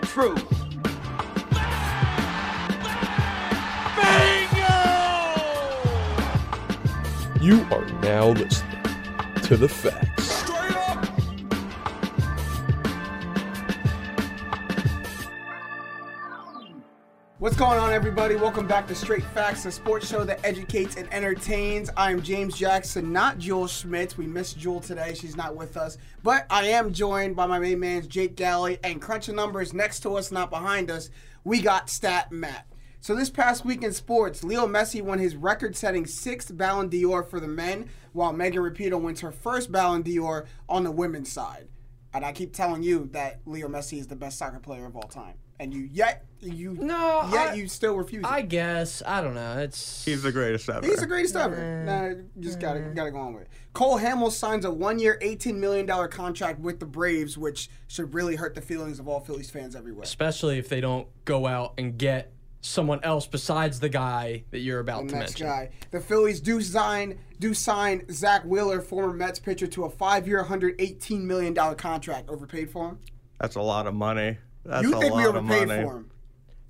the truth. You are now listening to the facts. Going on, everybody? Welcome back to Straight Facts, a sports show that educates and entertains. I'm James Jackson, not Jewel Schmitz. We missed Jewel today. She's not with us. But I am joined by my main man, Jake Galley, and crunching numbers next to us, not behind us. We got Stat Matt. So this past week in sports, Leo Messi won his record-setting sixth Ballon d'Or for the men, while Megan Rapinoe wins her first Ballon d'Or on the women's side. And I keep telling you that Leo Messi is the best soccer player of all time, and you yet you No, yet I- you still refuse. it. I guess I don't know. It's He's the greatest ever. He's the greatest ever. Nah, you just gotta gotta go on with it. Cole Hamels signs a one-year, eighteen million dollar contract with the Braves, which should really hurt the feelings of all Phillies fans everywhere. especially if they don't go out and get someone else besides the guy that you're about The to next mention. guy, the Phillies do sign do sign Zack Wheeler, former Mets pitcher, to a five-year, hundred eighteen million dollar contract. Overpaid for him. That's a lot of money. That's you a think lot we of overpaid money. for him?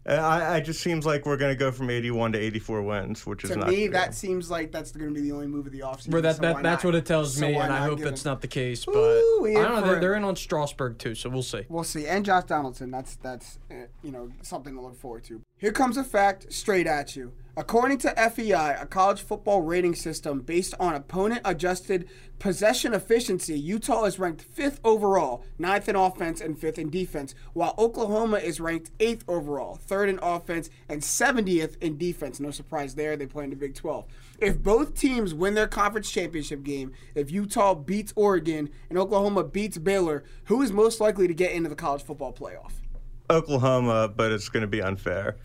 I, I just seems like we're gonna go from 81 to 84 wins, which is To not me, good. that seems like that's going to be the only move of the offseason. Where that, so that why that's not? what it tells So me, and I hope that's him- not the case. But Ooh, I don't know. They're, they're in on Strasburg too, so we'll see. We'll see. And Josh Donaldson. That's that's uh, you know something to look forward to. Here comes a fact straight at you. According to FEI, a college football rating system based on opponent adjusted possession efficiency, Utah is ranked fifth overall, ninth in offense and fifth in defense, while Oklahoma is ranked eighth overall, third in offense and 70th in defense. No surprise there. They play in the Big 12. If both teams win their conference championship game, if Utah beats Oregon and Oklahoma beats Baylor, who is most likely to get into the college football playoff? Oklahoma, but it's gonna be unfair.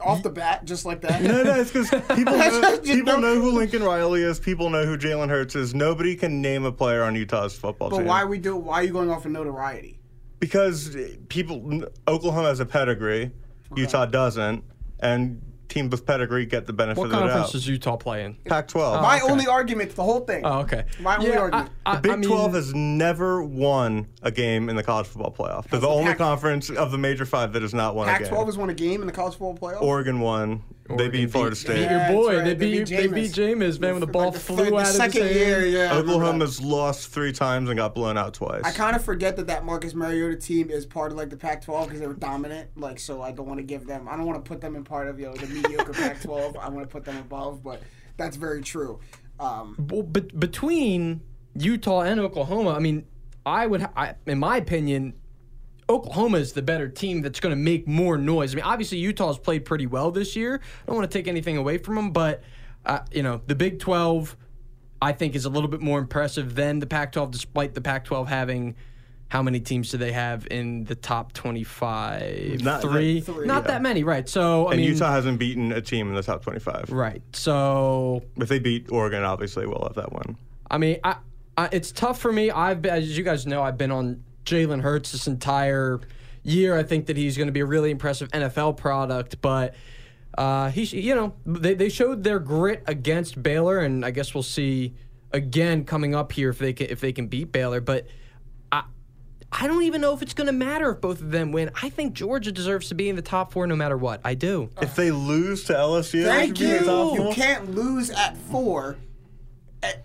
Off the bat, just like that. No, no, it's because people know, people know who Lincoln Riley is. People know who Jalen Hurts is. Nobody can name a player on Utah's football But team. But why are we do? Why are you going off of notoriety? Because people, Oklahoma has a pedigree, Utah doesn't, and teams with pedigree get the benefit What of the conference doubt. does Utah play in? Pac-12. My okay. only argument, to the whole thing. Oh, okay. My only yeah, argument. I, I, The Big I mean, 12 has never won a game in the college football playoff. They're the the only Pac- conference of the major five that has not won a game. Pac-12 has won a game in the college football playoff. Oregon won. They beat Florida beat- State. beat your boy. right. They beat they beat Jameis, man, when the ball Like the flew third- the out of his second hand. year. Yeah, I remember that. Oklahoma's lost three times and got blown out twice. I kind of forget that that Marcus Mariota team is part of like the Pac-12 because they were dominant. Like, so I don't want to give them. I don't want to put them in part of you know the mediocre Pac-12. I want to put them above, but that's very true. Um, Well, but between Utah and Oklahoma, I mean, I would, I, in my opinion, Oklahoma is the better team that's going to make more noise. I mean, obviously Utah's played pretty well this year. I don't want to take anything away from them, but uh, you know, the Big 12 I think is a little bit more impressive than the Pac-12 despite the Pac-12 having how many teams do they have in the top 25? Not that- Three. Three. Not Yeah. that many, right? So, I and mean Utah hasn't beaten a team in the top 25. right. So, If they beat Oregon, obviously we'll have that one. I mean, I, I, it's tough for me. I've been, as you guys know, I've been on Jalen Hurts this entire year. I think that he's going to be a really impressive NFL product, but uh, he's you know they they showed their grit against Baylor, and I guess we'll see again coming up here if they can if they can beat Baylor, but. I, I don't even know if it's going to matter if both of them win. I think Georgia deserves to be in the top four no matter what. I do. If they lose to LSU, thank should be the top you. You can't lose at four a-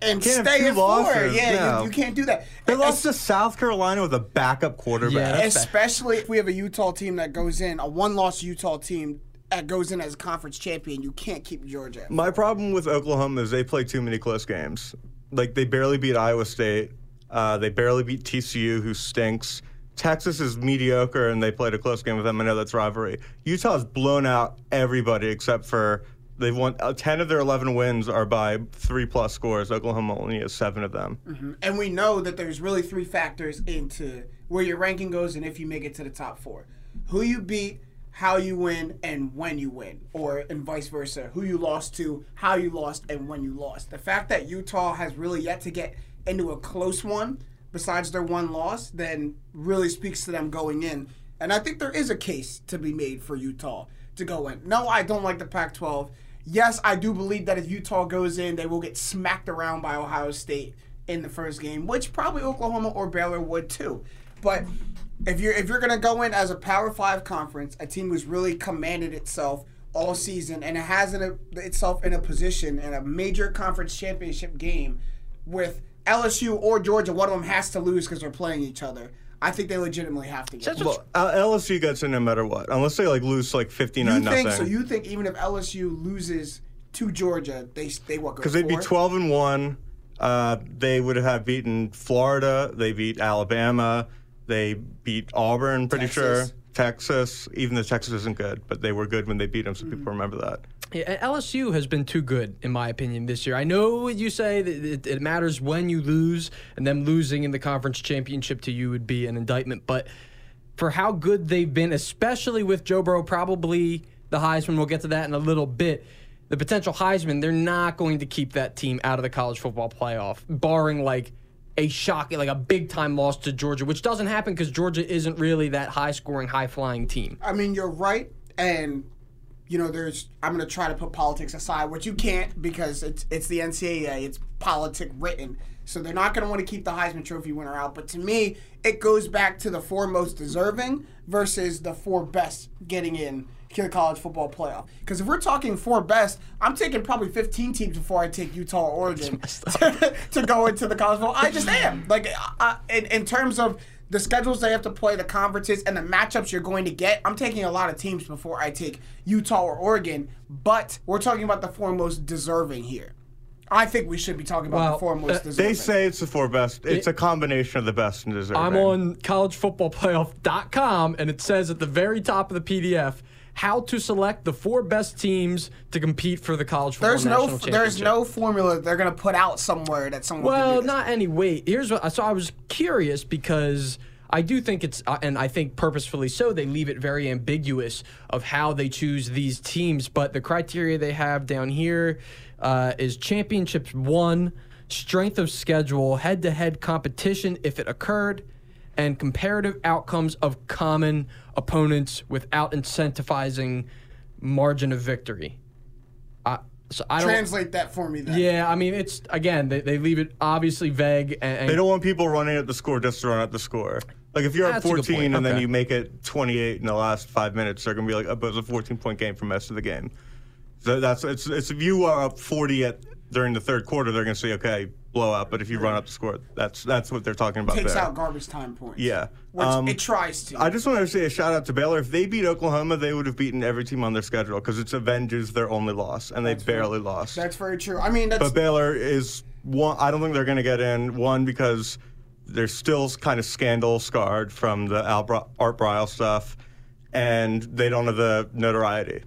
and stay at four. Yeah, no. you, you can't do that. They lost to South Carolina with a backup quarterback. Yeah, Especially if we have a Utah team that goes in, a one-loss Utah team that goes in as a conference champion, you can't keep Georgia. My problem with Oklahoma is they play too many close games. Like they barely beat Iowa State. Uh, they barely beat TCU, who stinks. Texas is mediocre, and they played a close game with them. I know that's rivalry. Utah's blown out everybody except for they've won uh, ten of their eleven wins are by three plus scores. Oklahoma only has seven of them. And we know that there's really three factors into where your ranking goes and if you make it to the top four. Who you beat, how you win, and when you win. Or and vice versa. Who you lost to, how you lost, and when you lost. The fact that Utah has really yet to get into a close one, besides their one loss, then really speaks to them going in. And I think there is a case to be made for Utah to go in. No, I don't like the Pac 12. Yes, I do believe that if Utah goes in, they will get smacked around by Ohio State in the first game, which probably Oklahoma or Baylor would too. But if you're if you're gonna go in as a Power Five conference, a team who's really commanded itself all season and it has in a, itself in a position in a major conference championship game with LSU or Georgia, one of them has to lose because they're playing each other. I think they legitimately have to get. That's Well, uh, LSU gets in no matter what, unless they like lose like fifty nine You think nothing. so? You think even if LSU loses to Georgia, they they what? because they'd be 12 and 1 uh, they would have beaten florida they beat alabama they beat auburn pretty Texas. sure texas even though texas isn't good but they were good when they beat them so Mm-hmm. people remember that Yeah, LSU has been too good, in my opinion, this year. I know you say that it, it matters when you lose, and them losing in the conference championship to you would be an indictment. But for how good they've been, especially with Joe Burrow, probably the Heisman, we'll get to that in a little bit. The potential Heisman, they're not going to keep that team out of the college football playoff, barring like a shocking, like a big time loss to Georgia, which doesn't happen because Georgia isn't really that high scoring, high flying team. I mean, you're right, and you know, there's. I'm gonna try to put politics aside, which you can't because it's it's the NCAA. It's politic written, so they're not gonna want to keep the Heisman Trophy winner out. But to me, it goes back to the four most deserving versus the four best getting in to the college football playoff. Because if we're talking four best, I'm taking probably 15 teams before I take Utah or Oregon to, to go into the college football. I just am like, I, in, in terms of the schedules they have to play, the conferences, and the matchups you're going to get, I'm taking a lot of teams before I take Utah or Oregon. But we're talking about the four most deserving here. I think we should be talking about Well, the four most uh, deserving. they say it's the four best it's a combination of the best and deserving I'm on collegefootballplayoff.com and it says at the very top of the PDF how to select the four best teams to compete for the college football there's national no there's no formula they're gonna put out somewhere that someone. Well, not any weight. Here's what so I was curious because I do think it's uh, and I think purposefully so they leave it very ambiguous of how they choose these teams, but the criteria they have down here uh, is championships won, strength of schedule, head-to-head competition if it occurred, and comparative outcomes of common opponents without incentivizing margin of victory. I so I don't. Translate that for me. Then. Yeah, I mean it's again they, they leave it obviously vague and, and they don't want people running at the score just to run at the score like if you're That's at 14 point. and then you make it 28 in the last five minutes they're gonna be like oh, but it was a 14 point game for most of the game so that's it's, it's if you are up 40 at during the third quarter they're gonna say okay blowout but if you run up the score that's that's what they're talking about takes there out garbage time points. yeah which Um, it tries to. I just want to say a shout out to Baylor. If they beat Oklahoma, they would have beaten every team on their schedule because it's avenges their only loss, and they barely lost. that's very true. I mean, that's But Baylor is one. I don't think they're going to get in. One because they're still kind of scandal scarred from the Al Bri- Art Briles stuff, and they don't have the notoriety.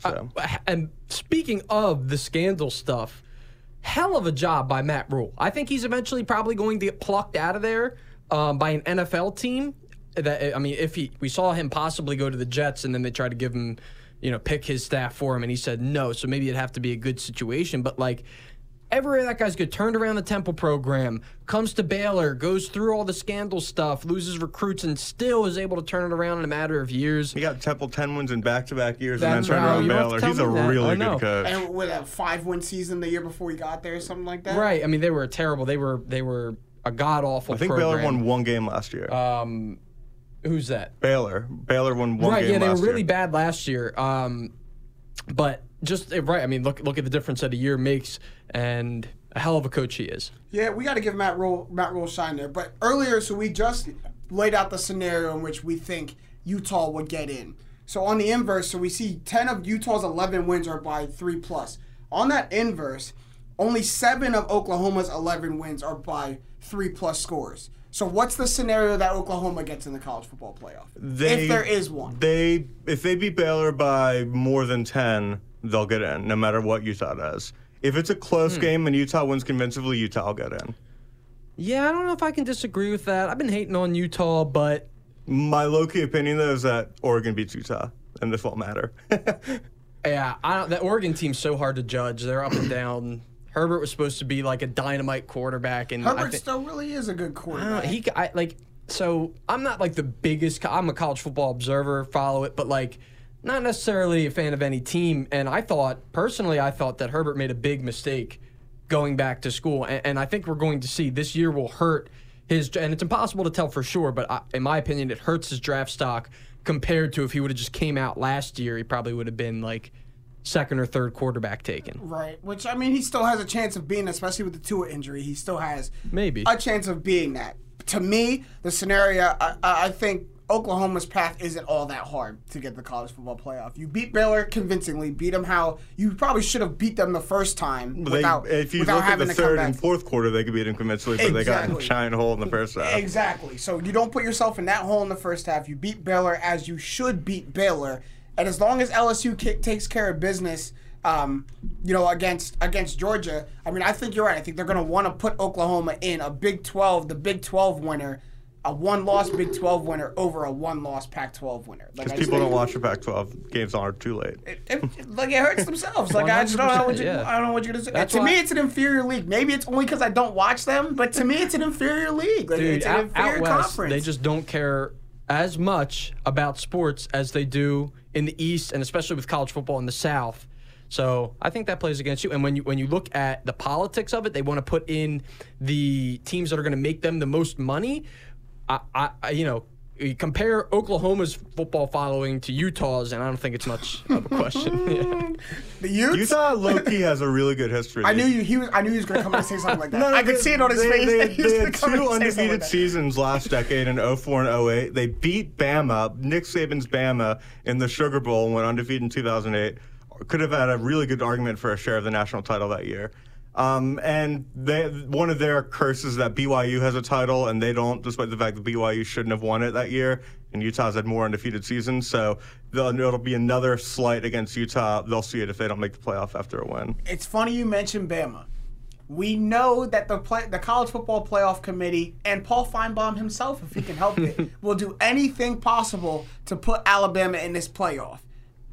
So And speaking of the scandal stuff, hell of a job by Matt Rhule. I think he's eventually probably going to get plucked out of there um, by an NFL team. That I mean, if he we saw him possibly go to the Jets, and then they tried to give him, you know, pick his staff for him, and he said no. So maybe it'd have to be a good situation. But like. Every that guy's good. Turned around the Temple program, comes to Baylor, goes through all the scandal stuff, loses recruits, and still is able to turn it around in a matter of years. he got Temple ten wins in back to back years, That's and then turned right. around You Baylor. He's a me that. Really know. good coach. and with a five win season the year before he got there, or something like that. Right. I mean, they were terrible. They were they were a god awful. I think Baylor won one game last year. Um, who's that? Baylor. Baylor won one game last year. right. game Yeah, they were really year. bad last year. Um, but just eh, right. I mean, look look at the difference that a year makes, and a hell of a coach he is. Yeah, we got to give Matt Rhule Matt Rhule shine there. But earlier, so we just laid out the scenario in which we think Utah would get in. So on the inverse, so we see ten of Utah's eleven wins are by three plus. On that inverse, only seven of Oklahoma's eleven wins are by three plus scores. So what's the scenario that Oklahoma gets in the college football playoff? They- if there is one. They if they beat Baylor by more than ten, they'll get in, no matter what Utah does. If it's a close Hmm. game and Utah wins convincingly, Utah will get in. Yeah, I don't know if I can disagree with that. I've been hating on Utah, but My low key opinion though is that Oregon beats Utah, and this won't matter. yeah, I don't, that Oregon team's so hard to judge. They're up and down. Herbert was supposed to be like a dynamite quarterback, and I Herbert think, still really is a good I know, quarterback. he I, like so I'm not like the biggest I'm a college football observer follow it but like not necessarily a fan of any team and I thought personally I thought that Herbert made a big mistake going back to school and, and I think we're going to see this year will hurt his and it's impossible to tell for sure, but I, in my opinion, it hurts his draft stock compared to if he would have just came out last year. He probably would have been like second or third quarterback taken. Right. Which I mean, he still has a chance of being, especially with the Tua injury. He still has Maybe. a chance of being that. To me, the scenario, I, I I think Oklahoma's path isn't all that hard to get the college football playoff. You beat Baylor convincingly, beat them how you probably should have beat them the first time They- without, if you without look at having the third and fourth quarter, they could beat them convincingly, but they got a giant hole in the first half. Exactly. So you don't put yourself in that hole in the first half. You beat Baylor as you should beat Baylor, and as long as LSU ki- takes care of business, um, you know, against against Georgia, I mean, I think you're right. I think they're going to want to put Oklahoma in a Big 12, the Big 12 winner, a one-loss Big 12 winner over a one-loss Pac-12 winner. Like I Because just people don't watch the Pac-12 games on are too late. it, it- like it hurts themselves. Like I just don't know what you, yeah. I don't know what you're gonna say. That's to why- me, it's an inferior league. Maybe it's only because I don't watch them, but to me, it's an inferior league. Like Dude, it's an out, inferior out west, conference. they just don't care as much about sports as they do in the East, and especially with college football in the South. So I think that plays against you. And when you when you look at the politics of it, they want to put in the teams that are going to make them the most money. I, I, I you know. you Compare Oklahoma's football following to Utah's, and I don't think it's much of a question. Yeah. the Utes. Utah Loki has a really good history. I knew you. He was. I knew he was going to come and say something like that. No, no, I could see it on his they, face. They, that he was they had two undefeated like seasons last decade in 04 and 08. They beat Bama, Nick Saban's Bama, in the Sugar Bowl and went undefeated in 2008. Could have had a really good argument for a share of the national title that year. Um, and they, one of their curses that BYU has a title and they don't, despite the fact that BYU shouldn't have won it that year. And Utah's had more undefeated seasons, so it'll be another slight against Utah. They'll see it if they don't make the playoff after a win. It's funny you mentioned Bama. We know that the play, the college football playoff committee and Paul Finebaum himself, if he can help it, will do anything possible to put Alabama in this playoff.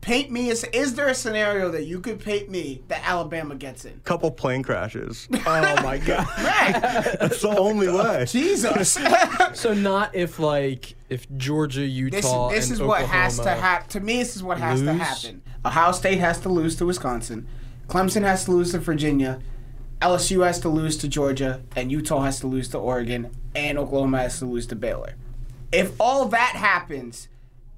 Paint me as is there a scenario that you could paint me that Alabama gets in? Couple plane crashes. oh my god. Right. That's the only way. Jesus. So not if like if Georgia, This, Utah, this and is what has to happen. To me, this is what has to lose. happen. Ohio State has to lose to Wisconsin. Clemson has to lose to Virginia. LSU has to lose to Georgia. And Utah has to lose to Oregon. And Oklahoma has to lose to Baylor. If all that happens,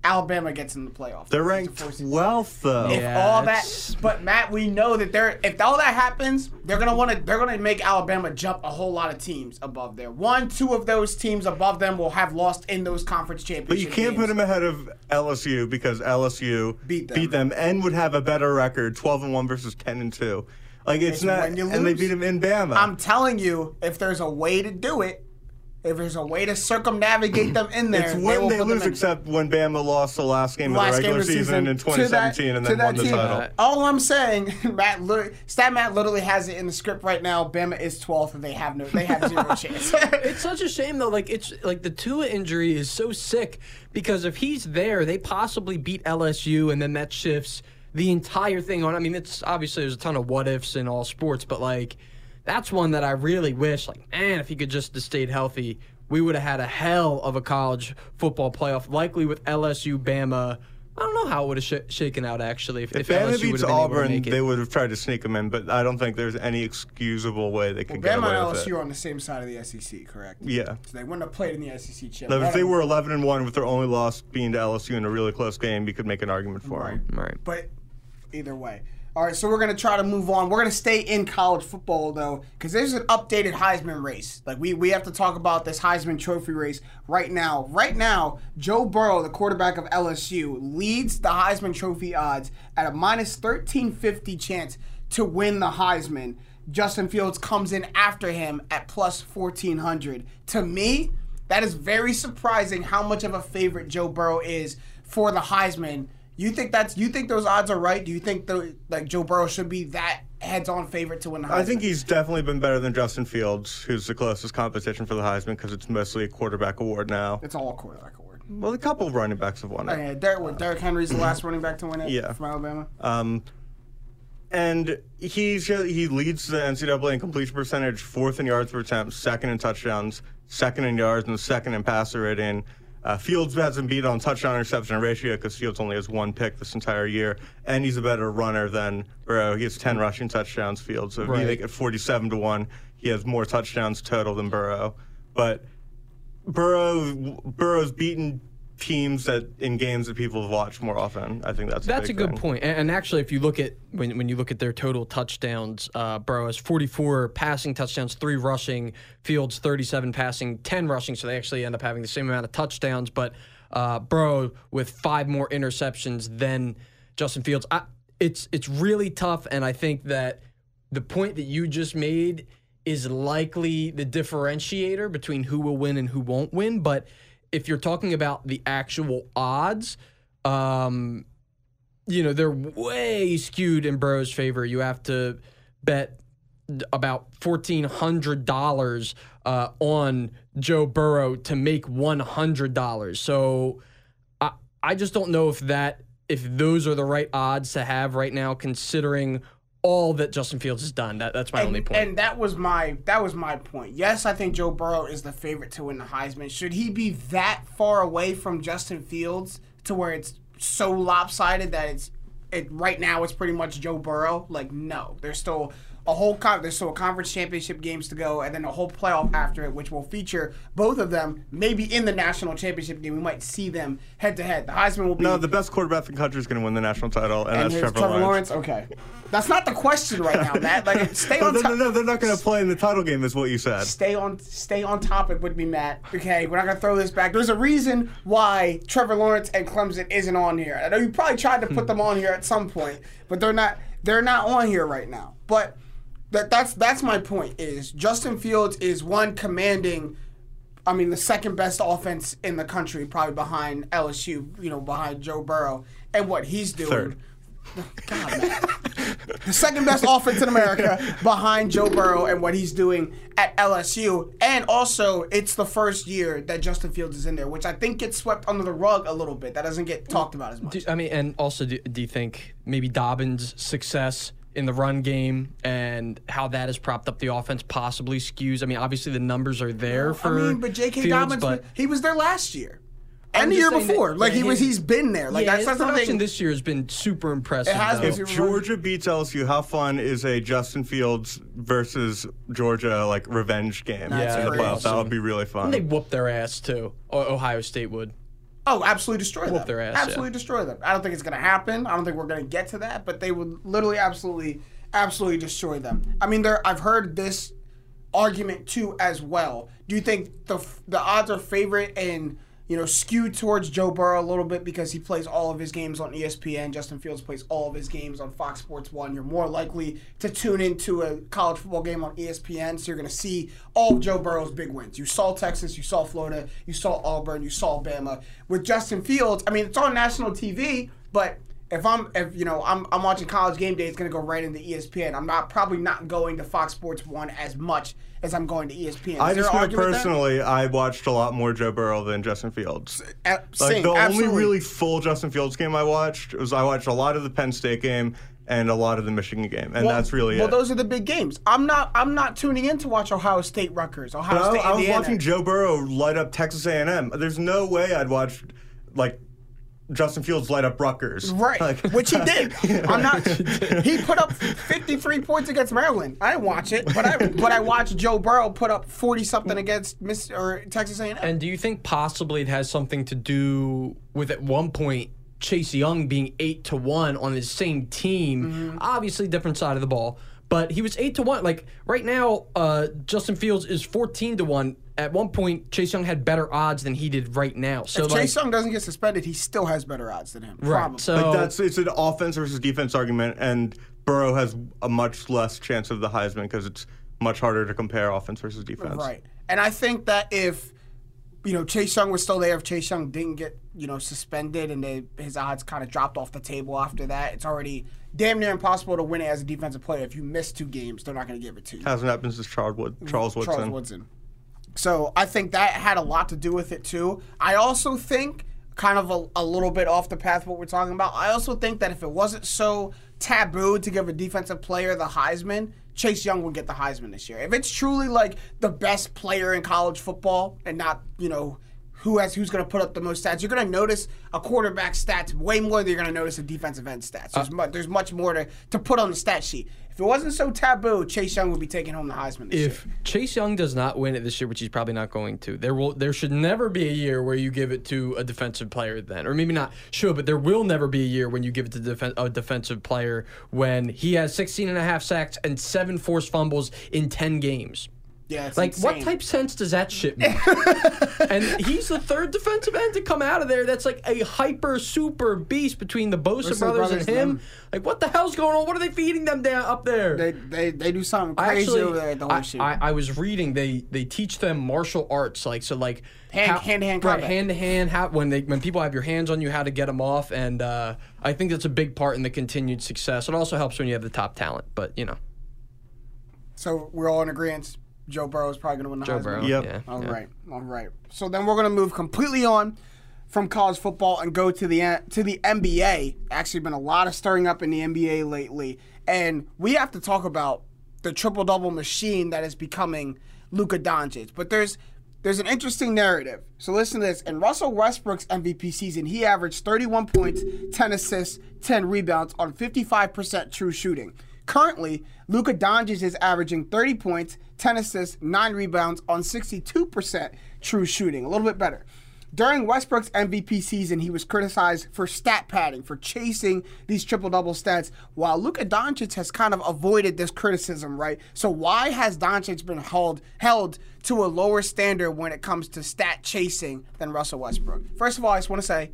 Alabama gets in the playoff. They're ranked 12th, though. If Yeah, all that, but Matt, we know that they're if all that happens, they're gonna want to they're gonna make Alabama jump a whole lot of teams above there. One, two of those teams above them will have lost in those conference championship. But you can't games. put them ahead of LSU because LSU Beat them. and would have a better record, 12 and 1 versus 10 and 2. Like it's It's not when you and they beat them in Bama. I'm telling you, if there's a way to do it, if there's a way to circumnavigate them in there, it's they when will they lose in. except when Bama lost the last game Last of the regular of the season, in to that- 2017 and then won the team. title. All I'm saying, Matt, Stat Matt literally has it in the script right now. Bama is 12th, and they have no, they have zero chance. It's such a shame though. Like it's like the Tua injury is so sick because if he's there, they possibly beat LSU, and then that shifts the entire thing on. I mean, it's obviously there's a ton of what ifs in all sports, but like that's one that I really wish, like man, if he could just have stayed healthy, we would have had a hell of a college football playoff, likely with LSU, Bama. I don't know how it would have sh- shaken out actually if, If if Bama LSU beats have able to Auburn, make it. they would have tried to sneak them in, but I don't think there's any excusable way they could get Bama away and LSU it. are on the same side of the SEC, correct? Yeah. So they wouldn't have played in the SEC chip. Now, if they were 11 and 1 with their only loss being to LSU in a really close game, you could make an argument for Right. them. right. But either way. All right, so we're to try to move on. We're to stay in college football, though, because there's an updated Heisman race. Like, we, we have to talk about this Heisman Trophy race right now. Right now, Joe Burrow, the quarterback of LSU, leads the Heisman Trophy odds at a minus 1350 chance to win the Heisman. Justin Fields comes in after him at plus 1400. To me, that is very surprising how much of a favorite Joe Burrow is for the Heisman. You think that's you think those odds are right? Do you think the like Joe Burrow should be that heads-on favorite to win the Heisman? I think he's definitely been better than Justin Fields, who's the closest competition for the Heisman because it's mostly a quarterback award now. it's all a quarterback award. Well, a couple of running backs have won Oh, it. yeah, Derek, what, Derrick Henry's the last running back to win it Yeah. from Alabama. Um, and he's he leads the NCAA in completion percentage, fourth in yards per attempt, second in touchdowns, second in yards, and second in passer rating. Uh, Fields hasn't beat on touchdown interception ratio because Fields only has one pick this entire year, and he's a better runner than Burrow. He has 10 rushing touchdowns, Fields. So if you make it 47 to 1, he has more touchdowns total than Burrow. But Burrow Burrow's beaten teams that in games that people have watched more often. I think that's a That's a good point. And, and actually, if you look at when, when you look at their total touchdowns, uh, Burrow has 44 passing touchdowns, three rushing. Fields 37 passing, 10 rushing. So they actually end up having the same amount of touchdowns. But uh, Burrow with five more interceptions than Justin Fields. I, it's it's really tough, and I think that the point that you just made is likely the differentiator between who will win and who won't win. But if you're talking about the actual odds, um, you know, they're way skewed in Burrow's favor. You have to bet about fourteen hundred dollars uh, on Joe Burrow to make one hundred dollars. So I I just don't know if that if those are the right odds to have right now, considering all that Justin Fields has done. That that's my only point. and that was my that was my point. Yes, I think Joe Burrow is the favorite to win the Heisman. Should he be that far away from Justin Fields to where it's so lopsided that it's it right now it's pretty much Joe Burrow? Like no, there's still a whole con- there's still a conference championship games to go, and then a whole playoff after it, which will feature both of them. Maybe in the national championship game, we might see them head to head. The Heisman will be No, the best quarterback in the country is going to win the national title, and, and that's here's Trevor, Lawrence. Okay, that's not the question right now, Matt. Like stay No, on no, no, no, they're not going to play in the title game, is what you said. stay on stay on topic with me, Matt. Okay, we're not gonna throw this back. There's a reason why Trevor Lawrence and Clemson isn't on here. I know you probably tried to put hmm. them on here at some point, but they're not they're not on here right now. But that that's that's my point is Justin Fields is one commanding I mean the second best offense in the country, probably behind LSU, you know, behind Joe Burrow. And what he's doing Third. God, man. the second best offense in America behind Joe Burrow and what he's doing at LSU. And also, it's the first year that Justin Fields is in there, which I think gets swept under the rug a little bit. That doesn't get talked about as much. Do- I mean, and also, do, do you think maybe Dobbins' success in the run game and how that has propped up the offense possibly skews? I mean, obviously the numbers are there for. I mean, but J.K. Fields, Dobbins, but he was there last year. And the year saying that- before. like, yeah, he was, he's been there. Like, yeah, that's his not production something. this year has been super impressive. It has though. been If super- Georgia beats LSU, how fun is a Justin Fields versus Georgia like revenge game That's in the crazy. playoffs? That would be really fun. They whoop their ass too. Ohio State would. Oh, absolutely destroy them. their ass, yeah. absolutely destroy them. I don't think it's going to happen. I don't think we're going to get to that, but they would literally absolutely absolutely destroy them. I mean, there I've heard this argument too as well. Do you think the the odds are favorite and you know skewed towards Joe Burrow a little bit because he plays all of his games on ESPN. Justin Fields plays all of his games on Fox Sports One. You're more likely to tune into a college football game on ESPN, so you're going to see all of Joe Burrow's big wins. You saw Texas, you saw Florida, you saw Auburn, you saw Bama. With Justin Fields, I mean, it's on national TV, but if I'm if you know I'm I'm watching college game day, it's gonna go right into ESPN. I'm not probably not going to Fox Sports One as much as I'm going to ESPN. I just know personally, I watched a lot more Joe Burrow than Justin Fields. A- Like same, the absolutely. only really full Justin Fields game I watched was I watched a lot of the Penn State game and a lot of the Michigan game, and Well- that's really well. it. those are the big games. I'm not. I'm not tuning in to watch Ohio State, Rutgers, Ohio But I, State, I was watching Joe Burrow light up Texas A&M. There's no way I'd watch like Justin Fields light up Rutgers. Right, Like- which he did. I'm not. He put up 53 points against Maryland. I didn't watch it, but I but I watched Joe Burrow put up 40 something against Miss or Texas A&M. And do you think possibly it has something to do with at one point Chase Young being eight to one on the same team? Mm-hmm. Obviously, different side of the ball, but he was eight to one. Like right now, uh, Justin Fields is fourteen to one. At one point, Chase Young had better odds than he did right now. So if like, Chase Young doesn't get suspended, he still has better odds than him. right? Probably. So Like that's it's an offense versus defense argument, and Burrow has a much less chance of the Heisman because it's much harder to compare offense versus defense. Right. And I think that if you know Chase Young was still there, if Chase Young didn't get you know suspended and they, his odds kind of dropped off the table after that, it's already damn near impossible to win it as a defensive player. If you miss two games, they're not going to give it to you. Hasn't happened since Charles Wood, Charles Woodson. Charles Woodson. So I think that had a lot to do with it too. I also think, kind of a, a little bit off the path what we're talking about. I also think that if it wasn't so taboo to give a defensive player the Heisman, Chase Young would get the Heisman this year. If it's truly like the best player in college football and not you know who has who's going to put up the most stats. You're going to notice a quarterback stats way more than you're going to notice a defensive end stats. There's, uh, mu- there's much more to, to put on the stat sheet. If it wasn't so taboo, Chase Young would be taking home the Heisman this year. If year. Chase Young does not win it this year, which he's probably not going to, there will there should never be a year where you give it to a defensive player then, or maybe not should, but there will never be a year when you give it to defen- a defensive player when he has 16 and a half sacks and seven forced fumbles in 10 games. Yeah, Like, what insane. type sense does that shit make? and he's the third defensive end to come out of there. That's like a hyper super beast between the Bosa Versus brothers, brothers, and him. them. Like, what the hell's going on? What are they feeding them down up there? They, they, they do something I crazy actually, over there at the I. I, I was reading they they teach them martial arts like so like Hand- hand-to-hand right, hand to hand how when they when people have your hands on you how to get them off and uh, I think that's a big part in the continued success. It also helps when you have the top talent, but you know so we're all in agreement. Joe Burrow is probably going to win the Joe Heisman. Burrow. Yep. Yeah, All yeah. right, all right. So then we're gonna move completely on from college football and go to the to the NBA. Actually, been a lot of stirring up in the NBA lately, and we have to talk about the triple double machine that is becoming Luka Doncic. But there's there's an interesting narrative. So listen to this. In Russell Westbrook's MVP season, he averaged 31 points, 10 assists, 10 rebounds on 55% true shooting. Currently, Luka Doncic is averaging 30 points, 10 assists, 9 rebounds on 62% true shooting. A little bit better. During Westbrook's MVP season, he was criticized for stat padding, for chasing these triple double stats, while Luka Doncic has kind of avoided this criticism, right? So why has Doncic been held held to a lower standard when it comes to stat chasing than Russell Westbrook? First of all, I just want to say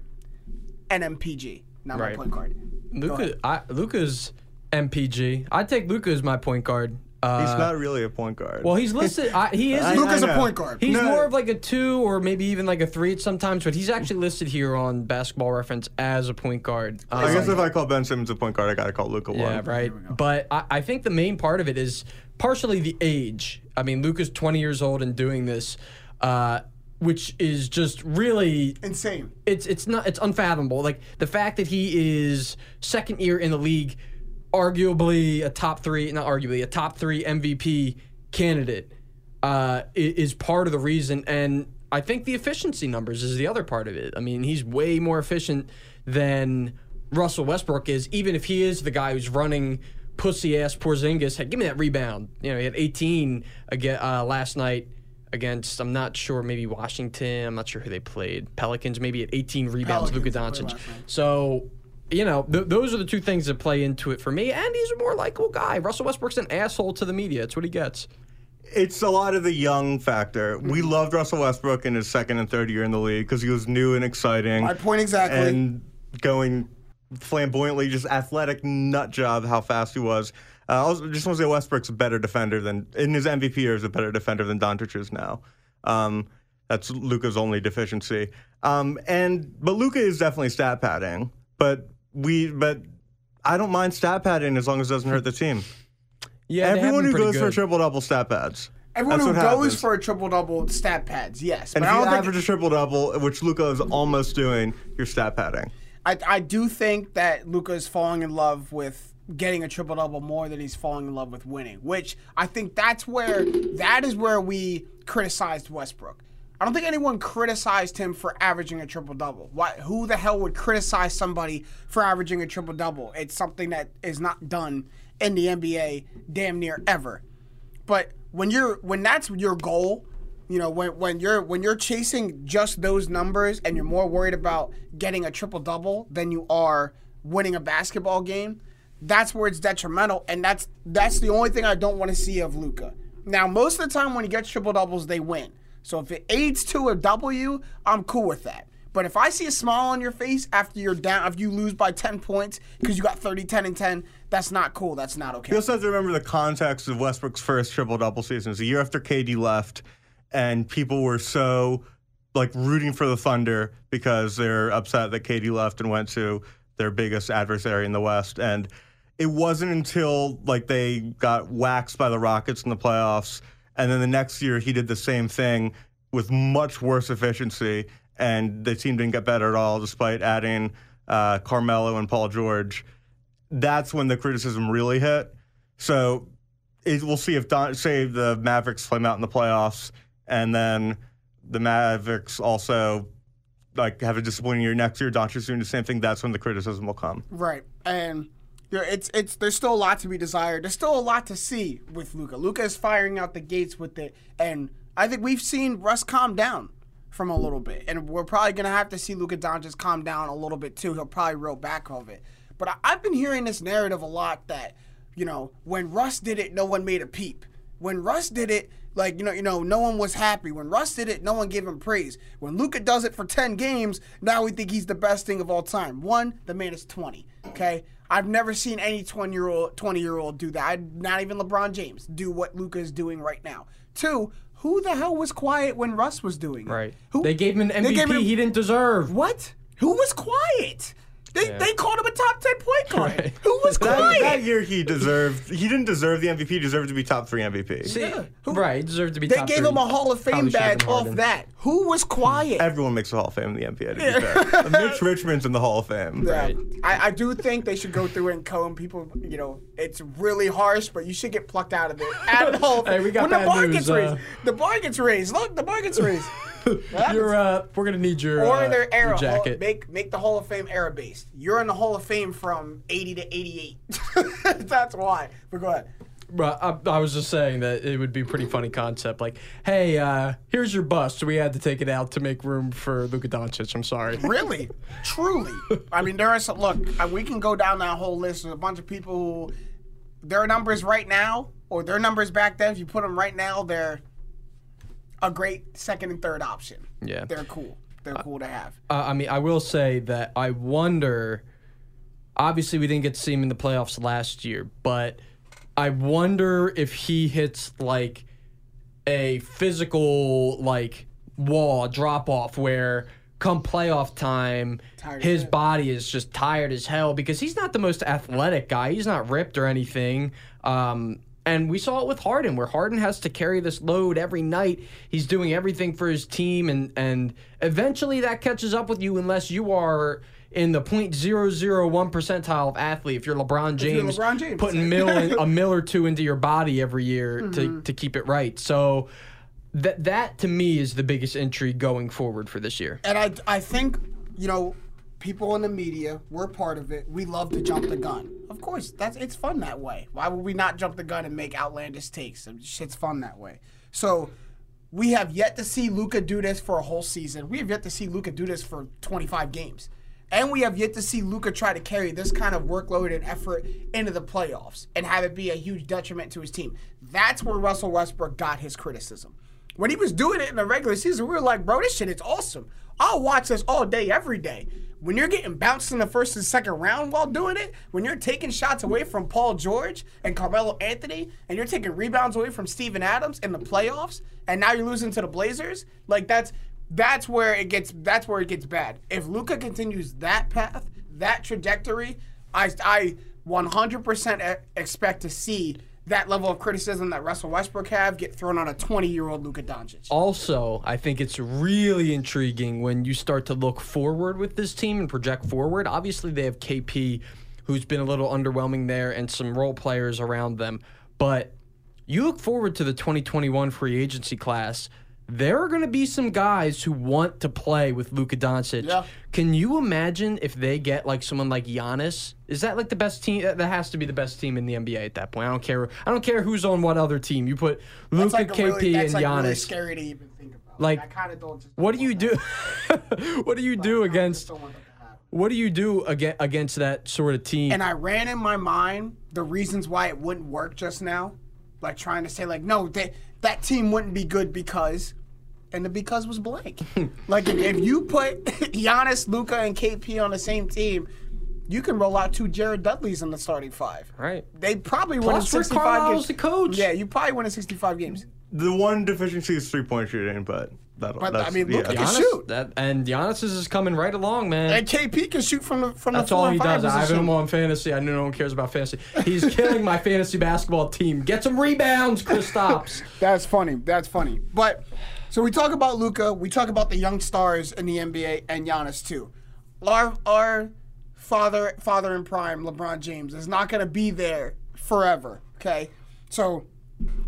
NMPG, not my Right. point guard. Luka I, Luka's MPG. I'd take Luka as my point guard. Uh, He's not really a point guard. well, he's listed. I, he is. I- Luka's I a point guard. He's No. more of like a two or maybe even like a three at sometimes, but he's actually listed here on Basketball Reference as a point guard. I Um, guess if I call Ben Simmons a point guard, I gotta call Luka Yeah, one. Yeah, right. But I, I think the main part of it is partially the age. I mean, Luka's 20 years old and doing this, uh, which is just really Insane. it's it's not it's unfathomable. Like the fact that he is second year in the league, arguably a top three, not arguably a top three MVP candidate, uh, is part of the reason. And I think the efficiency numbers is the other part of it. I mean, he's way more efficient than Russell Westbrook is, even if he is the guy who's running pussy ass Porzingis. Hey, give me that rebound. You know, he had 18 again uh, last night against I'm not sure maybe Washington. I'm not sure who they played. Pelicans maybe at 18 rebounds. Luka Pelicans they played Doncic. So. You know, th- those are the two things that play into it for me. And he's a more likable guy. Russell Westbrook's an asshole to the media. It's what he gets. It's a lot of the young factor. We Mm-hmm. loved Russell Westbrook in his second and third year in the league because he was new and exciting. My point exactly. And going flamboyantly, just athletic nut job, how fast he was. Uh, I also just want to say Westbrook's a better defender than in his MVP years, a better defender than Doncic is now. Um, that's Luka's only deficiency. Um, and but Luka is definitely stat padding. But we but I don't mind stat padding as long as it doesn't hurt the team. Yeah, Everyone who pretty goes for good. triple double stat pads. Everyone That's who goes happens. for a triple double stat pads, yes. And but if I you don't think average a triple double, which Luka is almost doing, you're stat padding. I, I do think that Luka is falling in love with getting a triple double more than he's falling in love with winning, which I think that's where that is where we criticized Westbrook. I don't think anyone criticized him for averaging a triple double. Why? Who the hell would criticize somebody for averaging a triple double? It's something that is not done in the NBA damn near ever. But when you're when that's your goal, you know, when when you're when you're chasing just those numbers and you're more worried about getting a triple double than you are winning a basketball game, that's where it's detrimental and that's that's the only thing I don't want to see of Luka. Now, most of the time when he gets triple doubles, they win. So if it aids to a W, I'm cool with that. But if I see a smile on your face after you're down, if you lose by 10 points because you got 30, 10, and 10, that's not cool. That's not okay. You also have to remember the context of Westbrook's first triple double season. It was a year after KD left, and people were so like rooting for the Thunder because they're upset that KD left and went to their biggest adversary in the West. And it wasn't until like they got waxed by the Rockets in the playoffs, and then the next year he did the same thing with much worse efficiency, and the team didn't get better at all despite adding uh, Carmelo and Paul George that's when the criticism really hit. So it, we'll see if Don, say the Mavericks flame out in the playoffs, and then the Mavericks also like have a disappointing year next year. Doncic's doing the same thing. That's when the criticism will come. Right, and know, it's it's there's still a lot to be desired. There's still a lot to see with Luka. Luka is firing out the gates with it, and I think we've seen Russ calm down from a little bit, and we're probably gonna have to see Luka Doncic calm down a little bit too. He'll probably roll back of it. But I, I've been hearing this narrative a lot that you know when Russ did it, no one made a peep. When Russ did it, like you know, you know, no one was happy. When Russ did it, no one gave him praise. When Luka does it for ten games, now we think he's the best thing of all time. One, the man is twenty. Okay, I've never seen any twenty year old, twenty year old do that. I, not even LeBron James do what Luka is doing right now. Two, who the hell was quiet when Russ was doing it? Right. Who, They gave him an they gave MVP him- he didn't deserve. What? Who was quiet? They, Yeah. they called him a top ten point guard. Right. Who was quiet? that year he deserved. He didn't deserve the MVP. He deserved to be top three MVP. See, Yeah. Who- right, he deserved to be they top gave three. him a Hall of Fame Probably badge off that. Who was quiet? Everyone makes the Hall of Fame in the NBA. To be fair, Mitch Richmond's in the Hall of Fame. Yeah. Right. I, I do think they should go through and comb people. You know, it's really harsh, but you should get plucked out of it. Out of the whole Hey, we got when the bar news, gets uh, raised, the bar gets raised. Look, the bar gets raised. You're, uh, we're gonna need your, or uh, their era. your jacket. Make make the Hall of Fame era based. You're in the Hall of Fame from 80 to 88. That's why. But go ahead. But I, I was just saying that it would be a pretty funny concept. Like, hey, uh, here's your bust. So we had to take it out to make room for Luka Doncic. I'm sorry. Really, truly. I mean, there are some. Look, uh, we can go down that whole list. There's a bunch of people who their numbers right now, or their numbers back then. If you put them right now, they're a great second and third option. Yeah. they're cool. They're cool to have. Uh, I mean, I will say that I wonder. Obviously, we didn't get to see him in the playoffs last year, but I wonder if he hits like a physical like wall drop off where come playoff time Tired his body is just tired as hell because he's not the most athletic guy he's not ripped or anything um, and we saw it with Harden where Harden has to carry this load every night he's doing everything for his team and and eventually that catches up with you unless you are in the 0.001 percentile of athlete if you're LeBron you're James, LeBron James. putting mil a mill or two into your body every year to, mm-hmm. to keep it right so that that to me is the biggest intrigue going forward for this year. And I, I think, you know, people in the media, we're part of it. We love to jump the gun. Of course, that's it's fun that way. Why would we not jump the gun and make outlandish takes? Shit's fun that way. So we have yet to see Luka do this for a whole season. We have yet to see Luka do this for 25 games. And we have yet to see Luka try to carry this kind of workload and effort into the playoffs and have it be a huge detriment to his team. That's where Russell Westbrook got his criticism. When he was doing it in the regular season, we were like, bro, this shit is awesome. I'll watch this all day, every day. When you're getting bounced in the first and second round while doing it, when you're taking shots away from Paul George and Carmelo Anthony, and you're taking rebounds away from Steven Adams in the playoffs, and now you're losing to the Blazers, like that's that's where it gets that's where it gets bad. If Luka continues that path, that trajectory, I I 100% e- expect to see that level of criticism that Russell Westbrook have get thrown on a 20 year old Luka Doncic. Also, I think it's really intriguing when you start to look forward with this team and project forward. Obviously, they have KP, who's been a little underwhelming there, and some role players around them. But you look forward to the 2021 free agency class. There are going to be some guys who want to play with Luka Doncic. Yeah. Can you imagine if they get like someone like Giannis? Is that like the best team? That has to be the best team in the NBA at that point. I don't care. I don't care who's on what other team. You put Luka, like KP, really, that's and like Giannis. really scary to even think about. Like, I kind of don't. What do you do? what do you do against? Don't want that to happen. What do you do against against that sort of team? And I ran in my mind the reasons why it wouldn't work just now, like trying to say like, no, that that team wouldn't be good because, and the because was blank. like if, if you put Giannis, Luka, and KP on the same team, you can roll out two Jared Dudleys in the starting five. right. They probably win Plus, Rick 65 Carlisle's games. the coach. Yeah, you probably win in 65 games. The one deficiency is three point shooting, but that'll. But, I mean, look yeah. at can Giannis, shoot. that and Giannis is coming right along, man. And KP can shoot from the from the city. That's the all four he and five does. I have him on fantasy. I know no one cares about fantasy. He's killing my fantasy basketball team. Get some rebounds, Chris Stops. That's funny. That's funny. But so we talk about Luka. We talk about the young stars in the NBA and Giannis too. Our our father father in prime, LeBron James, is not going to be there forever. Okay, so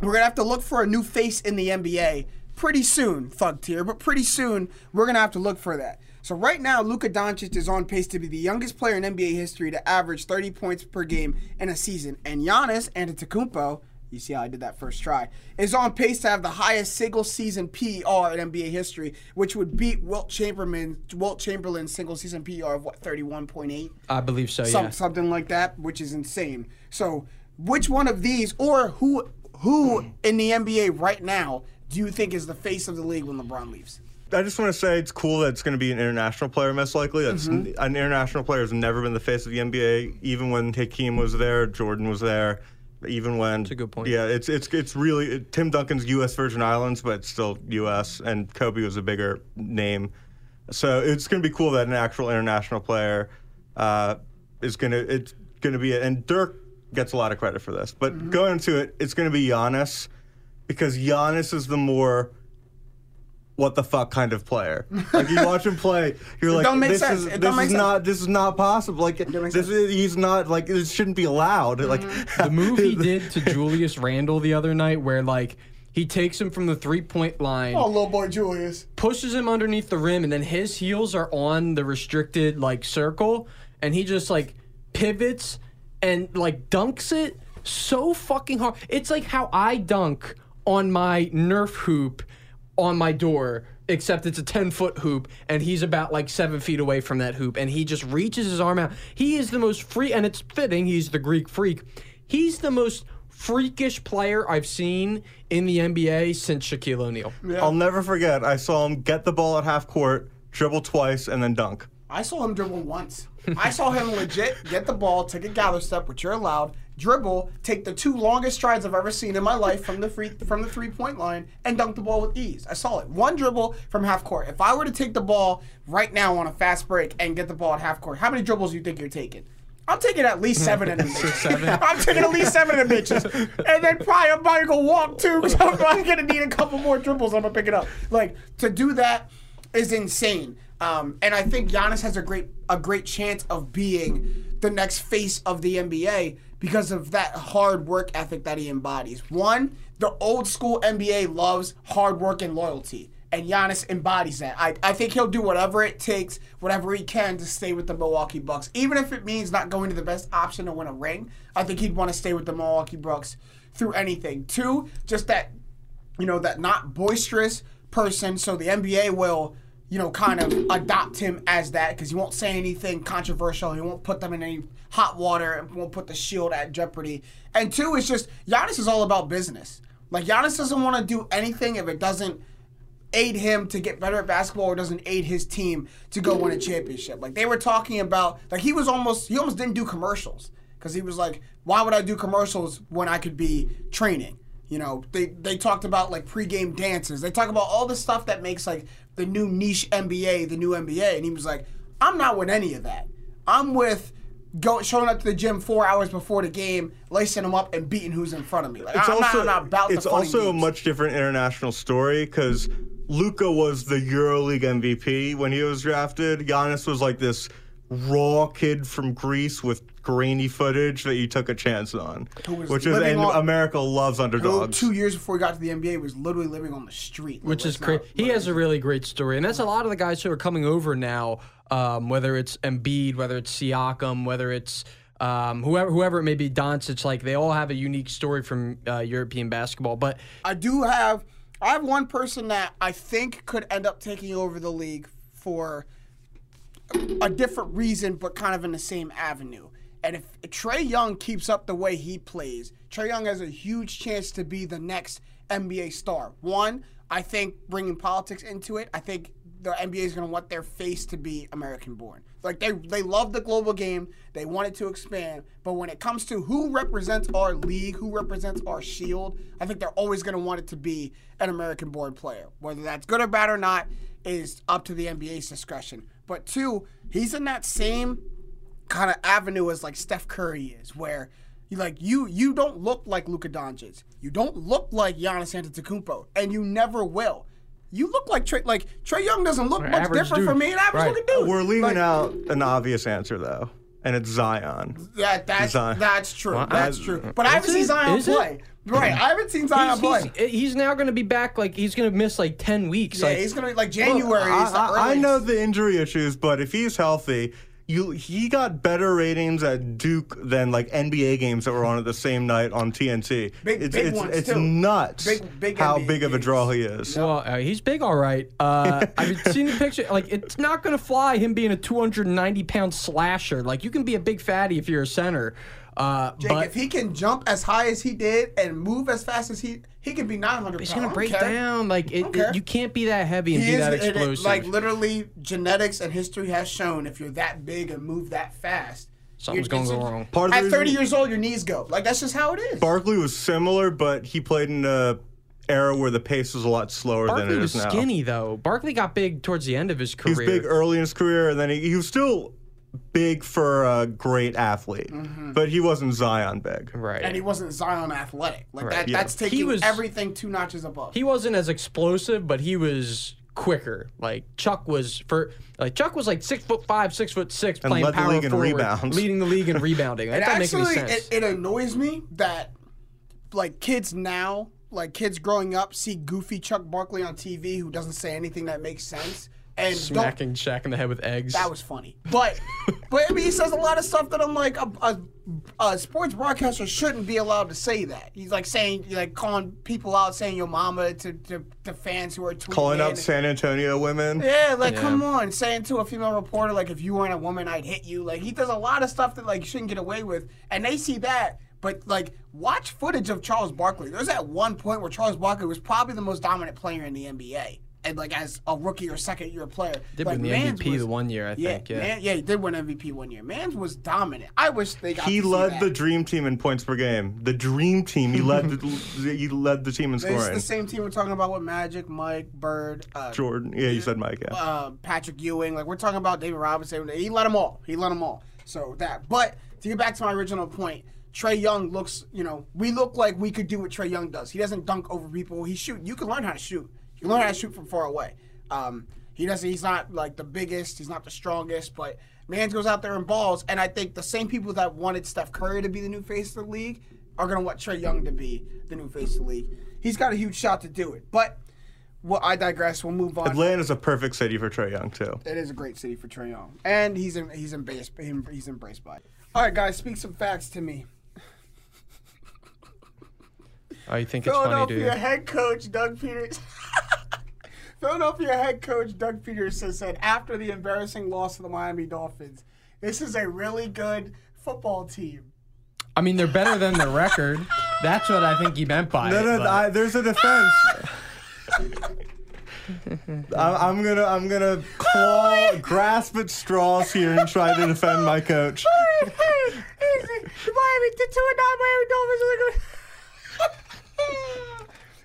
we're gonna have to look for a new face in the NBA pretty soon, thug tier, but pretty soon we're gonna have to look for that. So right now, Luka Doncic is on pace to be the youngest player in NBA history to average 30 points per game in a season, and Giannis Antetokounmpo, you see how I did that first try, is on pace to have the highest single season PER in NBA history, which would beat Wilt Chamberlain, Wilt Chamberlain's single season PER of what 31.8 I believe so. some, yeah. something like that, which is insane. So, which one of these, or who who in the NBA right now, do you think is the face of the league when LeBron leaves? I just want to say it's cool that it's going to be an international player, most likely. That's Mm-hmm. an international player has never been the face of the NBA. Even when Hakeem was there, Jordan was there. Even when a good point. Yeah, it's it's it's really it, Tim Duncan's U.S. Virgin Islands, but still U.S. and Kobe was a bigger name. So it's going to be cool that an actual international player uh, is going to it's going to be and Dirk gets a lot of credit for this. But Mm-hmm. going into it, it's going to be Giannis because Giannis is the more what the fuck kind of player. Like you watch him play, you're like, don't make this sense. is It this don't make is sense. not this is not possible. Like this. Mm-hmm. is he's not like this shouldn't be allowed. Like the move he did to Julius Randle the other night, where like he takes him from the three point line, Oh, little boy Julius. pushes him underneath the rim, and then his heels are on the restricted like circle, and he just like pivots and like dunks it so fucking hard. It's like how I dunk on my Nerf hoop on my door. Except it's a 10 foot hoop, and he's about like seven feet away from that hoop, and he just reaches his arm out. He is the most free, and it's fitting, he's the Greek freak. He's the most freakish player I've seen in the NBA since Shaquille O'Neal. I'll never forget. I saw him get the ball at half court, dribble twice, and then dunk. I saw him dribble once. I saw him legit get the ball, take a gather step, which you're allowed, dribble, take the two longest strides I've ever seen in my life from the free from the three point line, and dunk the ball with ease. I saw it. One dribble from half court. If I were to take the ball right now on a fast break and get the ball at half court, how many dribbles do you think you're taking? I'm taking at least seven of them. bitches. seven? I'm taking at least seven of them bitches, and then probably I'm probably gonna walk too because I'm probably gonna need a couple more dribbles. I'm gonna pick it up. Like to do that is insane. Um, and I think Giannis has a great a great chance of being the next face of the NBA because of that hard work ethic that he embodies. One, the old school NBA loves hard work and loyalty. And Giannis embodies that. I, I think he'll do whatever it takes, whatever he can to stay with the Milwaukee Bucks. Even if it means not going to the best option to win a ring, I think he'd want to stay with the Milwaukee Bucks through anything. Two, just that you know, that not boisterous person. So the NBA will, you know, kind of adopt him as that because he won't say anything controversial. He won't put them in any hot water and won't put the shield at jeopardy. And two, it's just Giannis is all about business. Like Giannis doesn't want to do anything if it doesn't aid him to get better at basketball or doesn't aid his team to go win a championship. Like they were talking about, like he was almost he almost didn't do commercials because he was like, why would I do commercials when I could be training? You know, they they talked about like pregame dances. They talk about all the stuff that makes like the new niche NBA, the new NBA, and he was like, I'm not with any of that. I'm with. Go, showing up to the gym four hours before the game, lacing them up, and beating who's in front of me. Like, It's I'm, also not, not about it's also a much different international story because Luka was the EuroLeague MVP when he was drafted. Giannis was like this raw kid from Greece with grainy footage that you took a chance on, which is and on- America loves who underdogs. two years before he got to the NBA was literally living on the street. Like, which is crazy. He has a really great story, and that's a lot of the guys who are coming over now. Um, whether it's Embiid, whether it's Siakam, whether it's um, whoever whoever it may be, Doncic, like they all have a unique story from uh, European basketball. But I do have. I have one person that I think could end up taking over the league for a different reason, but kind of in the same avenue. And if Trae Young keeps up the way he plays, Trae Young has a huge chance to be the next NBA star. One, I think bringing politics into it, I think the NBA is going to want their face to be American born. Like they they love the global game, they want it to expand, but when it comes to who represents our league, who represents our shield, I think they're always going to want it to be an American born player. Whether that's good or bad or not is up to the NBA's discretion. But two, he's in that same kind of avenue as like Steph Curry is, where you like you you don't look like Luka Doncic, you don't look like Giannis Antetokounmpo, and you never will. You look like Trae. Like Trae Young doesn't look much different dude. from me, an average Right. looking dude. We're leaving Like, out an obvious answer though, and it's Zion. That that's Zion. that's true. Well, that's I- true. But I haven't Is seen? Zion Is it? Play. Right. I haven't seen Zion He's, play. he's, he's now going to be back. Like he's going to miss like ten weeks. Yeah, like he's gonna be like January. I, is the I- I earliest. know the injury issues, but if he's healthy, you he got better ratings at Duke than like NBA games that were on at the same night on TNT. Big- it's big it's, ones, it's too. nuts Big- big how NBA big of a draw he is. Well, uh, he's big, all right. Uh, I've seen the picture. Like, it's not going to fly him being a 290 pound slasher. Like, you can be a big fatty if you're a center. Uh, Jake, but if he can jump as high as he did and move as fast as he, he could be 900 he's going to break down. Like, it, it- you can't be that heavy and He be is, that it- it- like literally, genetics and history has shown if you're that big and move that fast, Something's gonna go wrong. Part of the At 30 years old, your knees go. Like that's just how it is. Barkley was similar, but he played in a era where the pace was a lot slower than Barkley was skinny, though. Barkley got big towards the end of his career, He was big early in his career, and then he, he was still big for a great athlete, mm-hmm. but he wasn't Zion big. Right. and he wasn't Zion athletic. Like that, Yeah. that's taking He was- everything two notches above. he wasn't as explosive, but he was quicker. Like Chuck was for like Chuck was like six foot five, six foot six, And playing led the power league in forward, rebounds. leading the league in rebounding. That it doesn't make any actually sense. it, it annoys me that like kids now, like kids growing up, see goofy Chuck Barkley on TV who doesn't say anything that makes sense and don't Smacking Shaq in the head with eggs. That was funny. But but I mean, he says a lot of stuff that I'm like a, a, a sports broadcaster shouldn't be allowed to say that. He's like saying like calling people out, saying your mama to, to, to fans who are tweeting. Calling out. San Antonio women. Yeah, like Yeah. come on, saying to a female reporter like if you weren't a woman, I'd hit you. Like he does a lot of stuff that like you shouldn't get away with, and they see that. But like, watch footage of Charles Barkley. There's that one point where Charles Barkley was probably the most dominant player in the NBA, and like as a rookie or second year player. Did like, win the Mans MVP was- the one year, I yeah, think. Yeah. Man, yeah, he did win MVP one year. Mans was dominant. I wish they got. He to see led that. the dream team in points per game. The dream team. He led the he led the team in It's scoring. the same team we're talking about with Magic, Mike, Bird, uh, Jordan. Yeah, you said Mike. Yeah. uh, Patrick Ewing. Like we're talking about David Robinson. He let them all. He let them all. So that. But to get back to my original point, Trae Young looks. You know, we look like we could do what Trae Young does. He doesn't dunk over people. He shoot. You can learn how to shoot. You learn how to shoot from far away. Um, he doesn't. He's not like the biggest. He's not the strongest. But Mans goes out there and balls. And I think the same people that wanted Steph Curry to be the new face of the league are gonna want Trae Young to be the new face of the league. He's got a huge shot to do it. But. Well, I digress. We'll move on. Atlanta's a perfect city for Trae Young too. It is a great city for Trae Young, and he's in, he's embraced he's embraced by it. All right, guys, speak some facts to me. Oh, you think it's funny, do Philadelphia you? head coach Doug Peters. Philadelphia head coach Doug Pederson said after the embarrassing loss to the Miami Dolphins, "This is a really good football team." I mean, they're better than the record. That's what I think he meant by No, it. no, but- I, there's a defense. I, I'm gonna, I'm gonna claw, grasp at straws here and try to defend my coach. the Miami, the two and nine Miami Dolphins are good.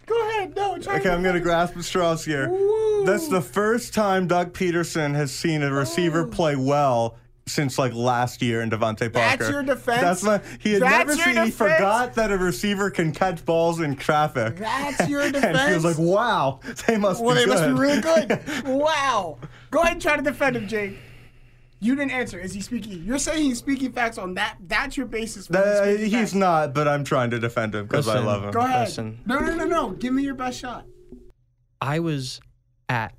Go ahead, no. Try Okay, I'm gonna grasp at straws here. Woo. That's the first time Doug Pederson has seen a oh. receiver play well since like last year in DeVante Parker. That's your defense? That's my. He had That's never seen. He forgot that a receiver can catch balls in traffic. That's your And he was like, "Wow, they must Well, be they must be really good. wow. Go ahead and try to defend him, Jake. You didn't answer. Is he speaking? You're saying he's speaking facts on that. That's your basis. For Uh, him speaking he's facts. not, but I'm trying to defend him because I Listen. love him. Go ahead. Listen. No, no, no, no. Give me your best shot. I was at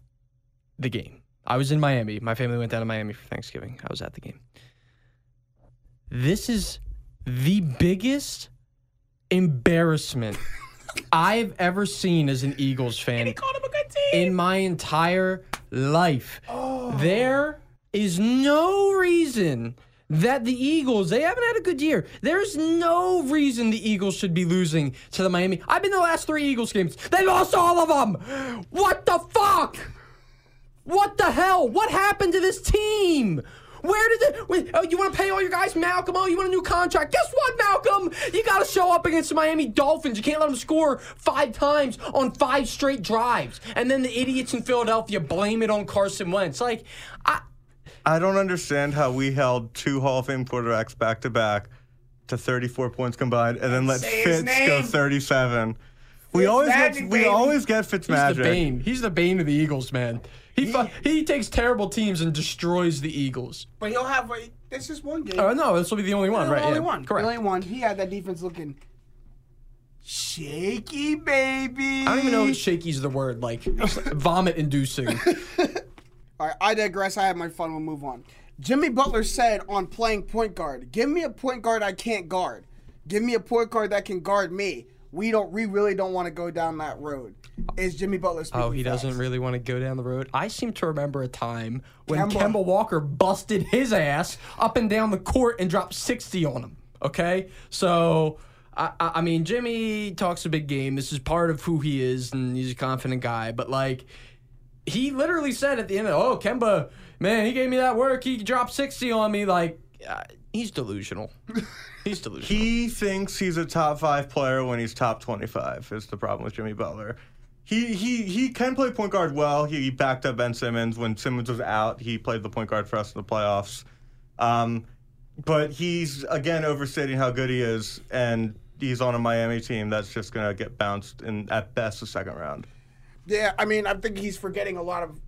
the game. I was in Miami. My family went down to Miami for Thanksgiving. I was at the game. This is the biggest embarrassment I've ever seen as an Eagles fan He called him a good team. in my entire life. There is no reason that the Eagles, they haven't had a good year. There's no reason the Eagles should be losing to the Miami. I've been the last three Eagles games. They lost all of them. What the fuck? What the hell? What happened to this team? Where did it? Oh, you want to pay all your guys, Malcolm? Oh, you want a new contract? Guess what, Malcolm? You got to show up against the Miami Dolphins. You can't let them score five times on five straight drives, and then the idiots in Philadelphia blame it on Carson Wentz. Like, I, I don't understand how we held two Hall of Fame quarterbacks back to back to 34 points combined, and then let Say his Fitz go 37. We always get Fitzmagic, we baby. always get he's Fitzmagic. the bane. He's the bane of the Eagles, man. He fu- he takes terrible teams and destroys the Eagles. But he'll have. Like, this is one game. Oh no, this will be the only one, the right? The only yeah. one. Correct. The only one. He had that defense looking. shaky baby. I don't even know if shaky's the word. Like vomit inducing. All right, I digress. I had my fun. We'll move on. Jimmy Butler said on playing point guard, "Give me a point guard I can't guard. Give me a point guard that can guard me. We don't. We really don't want to go down that road." Is Jimmy Butler? Oh, he doesn't really want to go down the road. I seem to remember a time when Kemba. Kemba Walker busted his ass up and down the court and dropped 60 on him. Okay? So, I I mean, Jimmy talks a big game. This is part of who he is, and he's a confident guy. But, like, he literally said at the end of oh, Kemba, man, he gave me that work. He dropped 60 on me. Like, uh, he's delusional. He's delusional. He thinks he's a top five player when he's top 25, is the problem with Jimmy Butler. He, he, he can play point guard well. He backed up Ben Simmons. When Simmons was out, he played the point guard for us in the playoffs. Um, but he's, again, overstating how good he is, and he's on a Miami team that's just going to get bounced in, at best, the second round. Yeah, I mean, I think he's forgetting a lot of.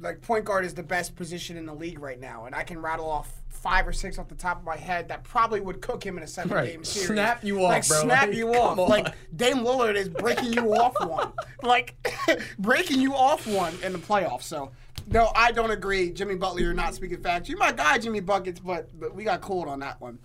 Like point guard is the best position in the league right now, and I can rattle off five or six off the top of my head that probably would cook him in a seven Right. game series. Snap you off, like, bro. Snap Like, you off. on. Like Dame Lillard is breaking you off one. Like breaking you off one in the playoffs. So no, I don't agree. Jimmy Butler, you're not speaking facts. You're my guy, Jimmy Buckets, but, but we got cold on that one.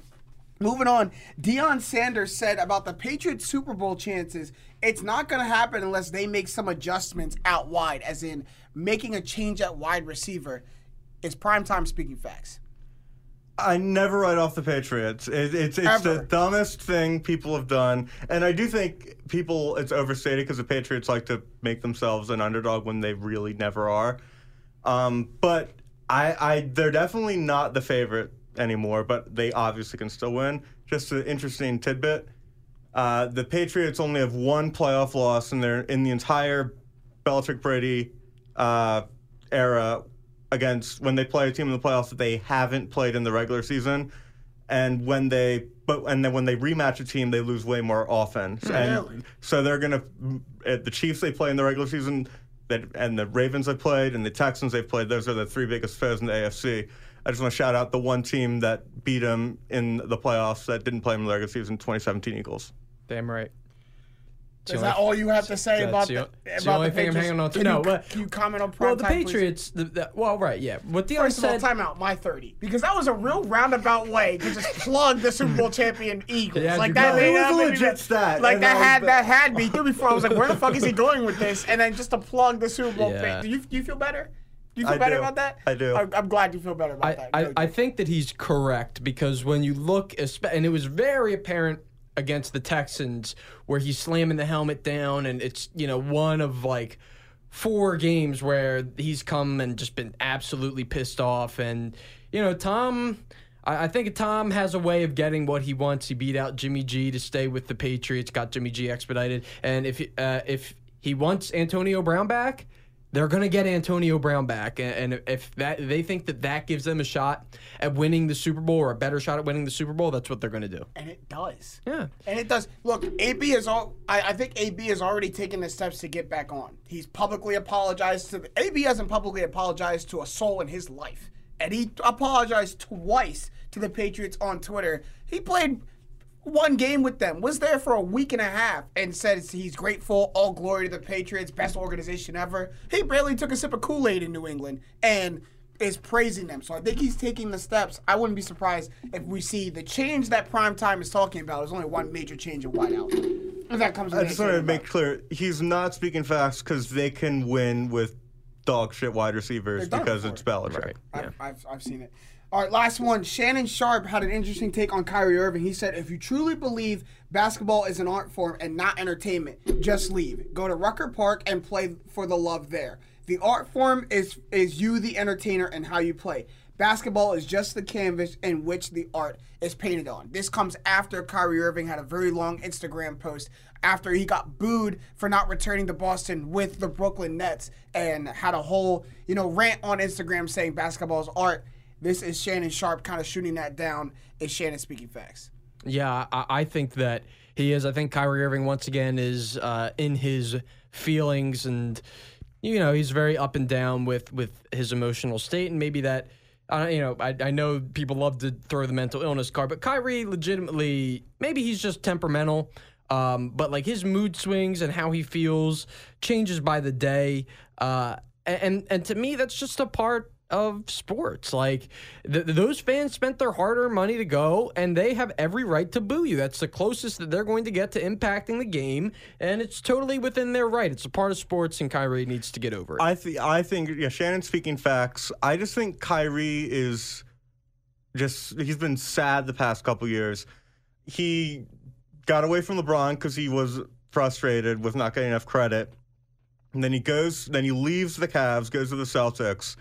Moving on, Deion Sanders said about the Patriots Super Bowl chances, it's not going to happen unless they make some adjustments out wide, as in making a change at wide receiver. It's prime time speaking facts? I never write off the Patriots. It, it's it's Ever. the dumbest thing people have done, and I do think people it's overstated because the Patriots like to make themselves an underdog when they really never are. Um, but I, I they're definitely not the favorite anymore, but they obviously can still win. Just an interesting tidbit: uh, the Patriots only have one playoff loss in their in the entire Belichick Brady uh, era against when they play a team in the playoffs that they haven't played in the regular season, and when they but and then when they rematch a team, they lose way more often. Really? so they're gonna at the Chiefs they play in the regular season, that and the Ravens they played and the Texans they've played. Those are the three biggest foes in the AFC. I just want to shout out the one team that beat him in the playoffs that didn't play him in the regular season, 2017 Eagles. Damn right. Is that all you have to say about the the, about it's the only thing I'm hanging on to. Can No, you, but- can you comment on primetime? Well, the please? Patriots. The, the, well, right, yeah. What Deion First of all, said. time out. My thirty, because that was a real roundabout way to just plug the Super Bowl champion Eagles. Yeah, like that, it. made- It was that a made me- legit stat, Like that that had that had me through before. I was like, where the fuck is he going with this? And then just to plug the Super Bowl. Yeah. thing. Do you do you feel better? Do you feel I better do. about that? I do. I'm, I'm glad you feel better about I, that. I, I think that he's correct because when you look, espe- and it was very apparent against the Texans where he's slamming the helmet down, and it's you know one of like four games where he's come and just been absolutely pissed off, and you know Tom. I I think Tom has a way of getting what he wants. He beat out Jimmy G to stay with the Patriots, got Jimmy G expedited, and if uh, if he wants Antonio Brown back, they're gonna get Antonio Brown back, and, if that they think that that gives them a shot at winning the Super Bowl or a better shot at winning the Super Bowl, that's what they're gonna do. and it does. Yeah, And it does. Look, AB is all. I, I think AB has already taken the steps to get back on. He's publicly apologized to. AB hasn't publicly apologized to a soul in his life, and he apologized twice to the Patriots on Twitter. He played one game with them, was there for a week and a half, and said he's grateful. All glory to the Patriots, best organization ever. He barely took a sip of Kool Aid in New England, and is praising them. So I think he's taking the steps. I wouldn't be surprised if we see the change that Prime Time is talking about. There's only one major change in wideout. And that comes. I just wanted to make clear he's not speaking fast because they can win with dog shit wide receivers They've it because before. it's Belichick. right. I've, I've, I've seen it. All right, last one. Shannon Sharpe had an interesting take on Kyrie Irving. He said, if you truly believe basketball is an art form and not entertainment, just leave. Go to Rucker Park and play for the love there. The art form is is you, the entertainer, and how you play. Basketball is just the canvas in which the art is painted on. This comes after Kyrie Irving had a very long Instagram post after he got booed for not returning to Boston with the Brooklyn Nets and had a whole, you know, rant on Instagram saying basketball is art. This is Shannon Sharpe kind of shooting that down. Is Shannon speaking facts? Yeah, I, I think that he is. I think Kyrie Irving once again is uh, in his feelings, and you know he's very up and down with with his emotional state, and maybe that. Uh, you know, I, I know people love to throw the mental illness card, but Kyrie legitimately, maybe he's just temperamental. Um, but like his mood swings and how he feels changes by the day. Uh, and and to me, that's just a part of sports. Like th- those fans spent their hard-earned money to go, and they have every right to boo you. That's the closest that they're going to get to impacting the game, and it's totally within their right. It's a part of sports, and Kyrie needs to get over it. I think I think yeah, Shannon speaking facts. I just think Kyrie is just he's been sad the past couple years. He got away from LeBron because he was frustrated with not getting enough credit. And then he goes, then he leaves the Cavs, goes to the Celtics,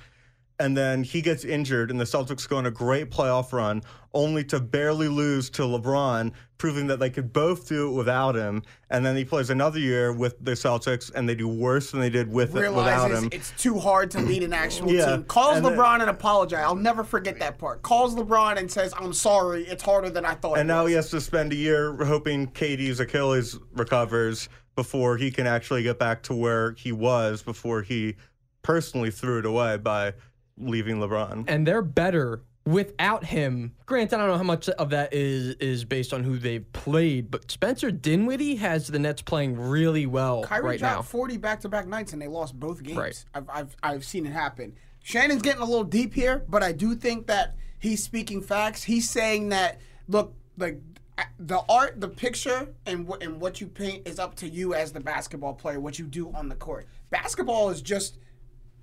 and then he gets injured, and the Celtics go on a great playoff run, only to barely lose to LeBron, proving that they could both do it without him. And then he plays another year with the Celtics, and they do worse than they did with it without him. it's too hard to lead an actual Yeah, team. Calls and then- LeBron and apologize. I'll never forget that part. Calls LeBron and says, "I'm sorry. It's harder than I thought." And now was. he has to spend a year hoping Katie's Achilles recovers before he can actually get back to where he was before he personally threw it away by leaving LeBron. and they're better without him. Granted, I don't know how much of that is is based on who they've played, but Spencer Dinwiddie has the Nets playing really well Kyrie right dropped now. 40 back-to-back nights and they lost both games. Right. I've, I've, I've seen it happen. Shannon's getting a little deep here, but I do think that he's speaking facts. He's saying that look, like the art, the picture, and what and what you paint is up to you as the basketball player. What you do on the court. Basketball is just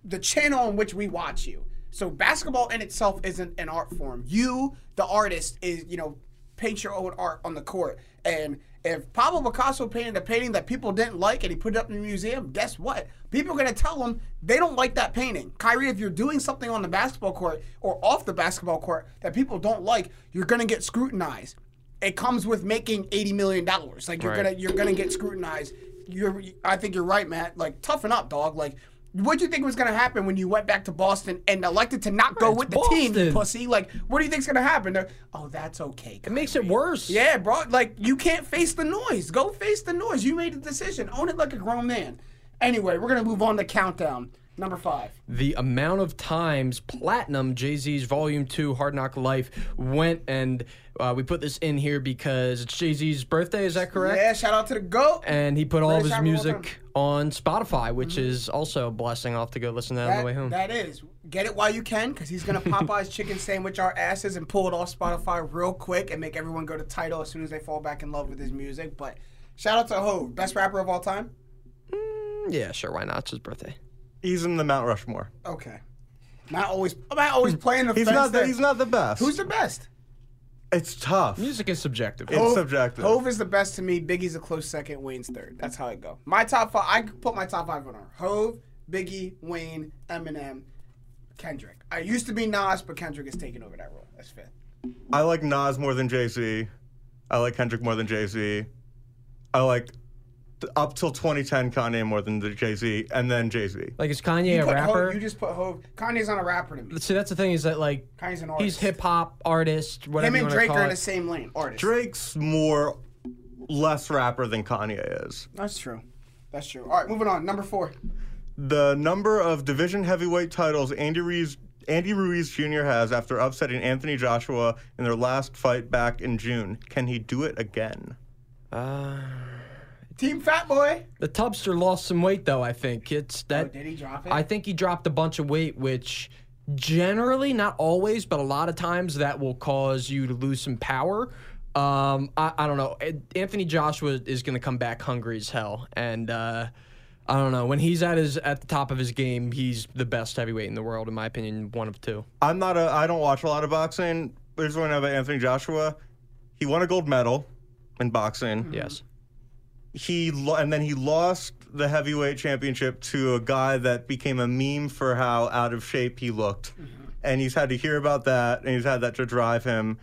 the channel on which we watch you. So basketball in itself isn't an art form. You, the artist, is you know paint your own art on the court. And if Pablo Picasso painted a painting that people didn't like and he put it up in the museum, guess what? People are gonna tell him they don't like that painting. Kyrie, if you're doing something on the basketball court or off the basketball court that people don't like, you're gonna get scrutinized. It comes with making eighty million dollars. Like you're Right. gonna you're gonna get scrutinized. You're I think you're right, Matt. Like toughen up, dog. Like what do you think was gonna happen when you went back to Boston and elected to not go Right, with it's the team, you pussy? Like, what do you think's gonna happen? They're, oh, that's okay. It makes it worse. Yeah, bro. Like you can't face the noise. Go face the noise. You made a decision. Own it like a grown man. Anyway, we're gonna move on to countdown number five. the amount of times platinum Jay Z's Volume Two Hard Knock Life went, and uh, we put this in here because it's Jay Z's birthday. Is that correct? Yeah, shout out to the goat. And he put all of his rapper of all music on Spotify, which is also a blessing. I'll have to go listen to that, on the way home. That is. Get it while you can, because he's gonna Popeye's chicken sandwich our asses and pull it off Spotify real quick and make everyone go to Tidal as soon as they fall back in love with his music. But shout out to Hove, best rapper of all time. yeah, sure. Why not? It's his birthday. He's in the Mount Rushmore. Okay. Not always. Not always playing the He's not. The, he's not the best. Who's the best? It's tough. Music is subjective. It's subjective. Hove is the best to me. Biggie's a close second. Wayne's third. That's how I go. My top five. I put my top five on order: Hove, Biggie, Wayne, Eminem, Kendrick. I used to be Nas, but Kendrick is taking over that role. That's fifth. I like Nas more than Jay Z. I like Kendrick more than Jay Z. I like th- up till 2010 Kanye more than the Jay Z, and then Jay Z. Like, is Kanye a Put rapper? Hove, you just put Hove. Kanye's not a rapper to me. See, that's the thing is that like Kanye's an artist. he's hip hop artist, whatever Him and want to Drake call are in the same lane. Artist. Drake's more less rapper than Kanye is. That's true. That's true. All right, moving on. Number four. The number of division heavyweight titles Andy Ruiz Andy Ruiz Jr. has after upsetting Anthony Joshua in their last fight back in June. Can he do it again? Uh, Team Fat Boy. the Tubster lost some weight though. I think it's that. Oh, did he drop it? I think he dropped a bunch of weight, which generally, not always, but a lot of times that will cause you to lose some power. Um, I, I don't know. Anthony Joshua is going to come back hungry as hell, and uh, I don't know when he's at his at the top of his game, he's the best heavyweight in the world, in my opinion, one of two. I'm not a. I don't watch a lot of boxing. Here's what I know about Anthony Joshua. He won a gold medal in boxing. Yes. He lo- and then he lost the heavyweight championship to a guy that became a meme for how out of shape he looked, mm-hmm. and he's had to hear about that, and he's had that to drive him.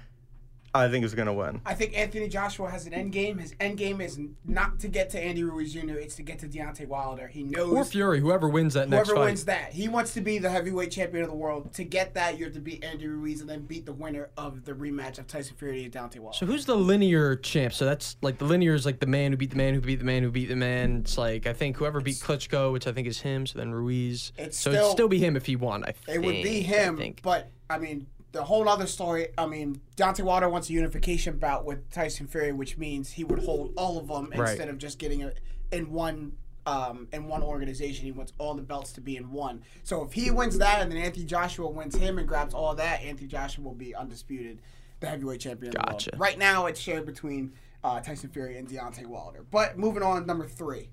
I think he's gonna win. I think Anthony Joshua has an end game. His end game is not to get to Andy Ruiz Jr. It's to get to Deontay Wilder. He knows Or Fury, whoever wins that next whoever fight. wins that. He wants to be the heavyweight champion of the world. To get that, you have to beat Andy Ruiz and then beat the winner of the rematch of Tyson Fury and Deontay Wilder. So who's the linear champ? So that's like the linear is like the man who beat the man who beat the man who beat the man. It's like I think whoever beat Klitschko, which I think is him. So then Ruiz. It's so still- it'd still be him if he won. I think. it think. would be I him, think. but I mean, the whole other story. I mean, Deontay Wilder wants a unification bout with Tyson Fury, which means he would hold all of them Right. instead of just getting it in one. Um, in one organization, he wants all the belts to be in one. So if he wins that, and then Anthony Joshua wins him and grabs all that, Anthony Joshua will be undisputed, the heavyweight champion. of the world. Gotcha. Right now, it's shared between uh, Tyson Fury and Deontay Wilder. But moving on, number three.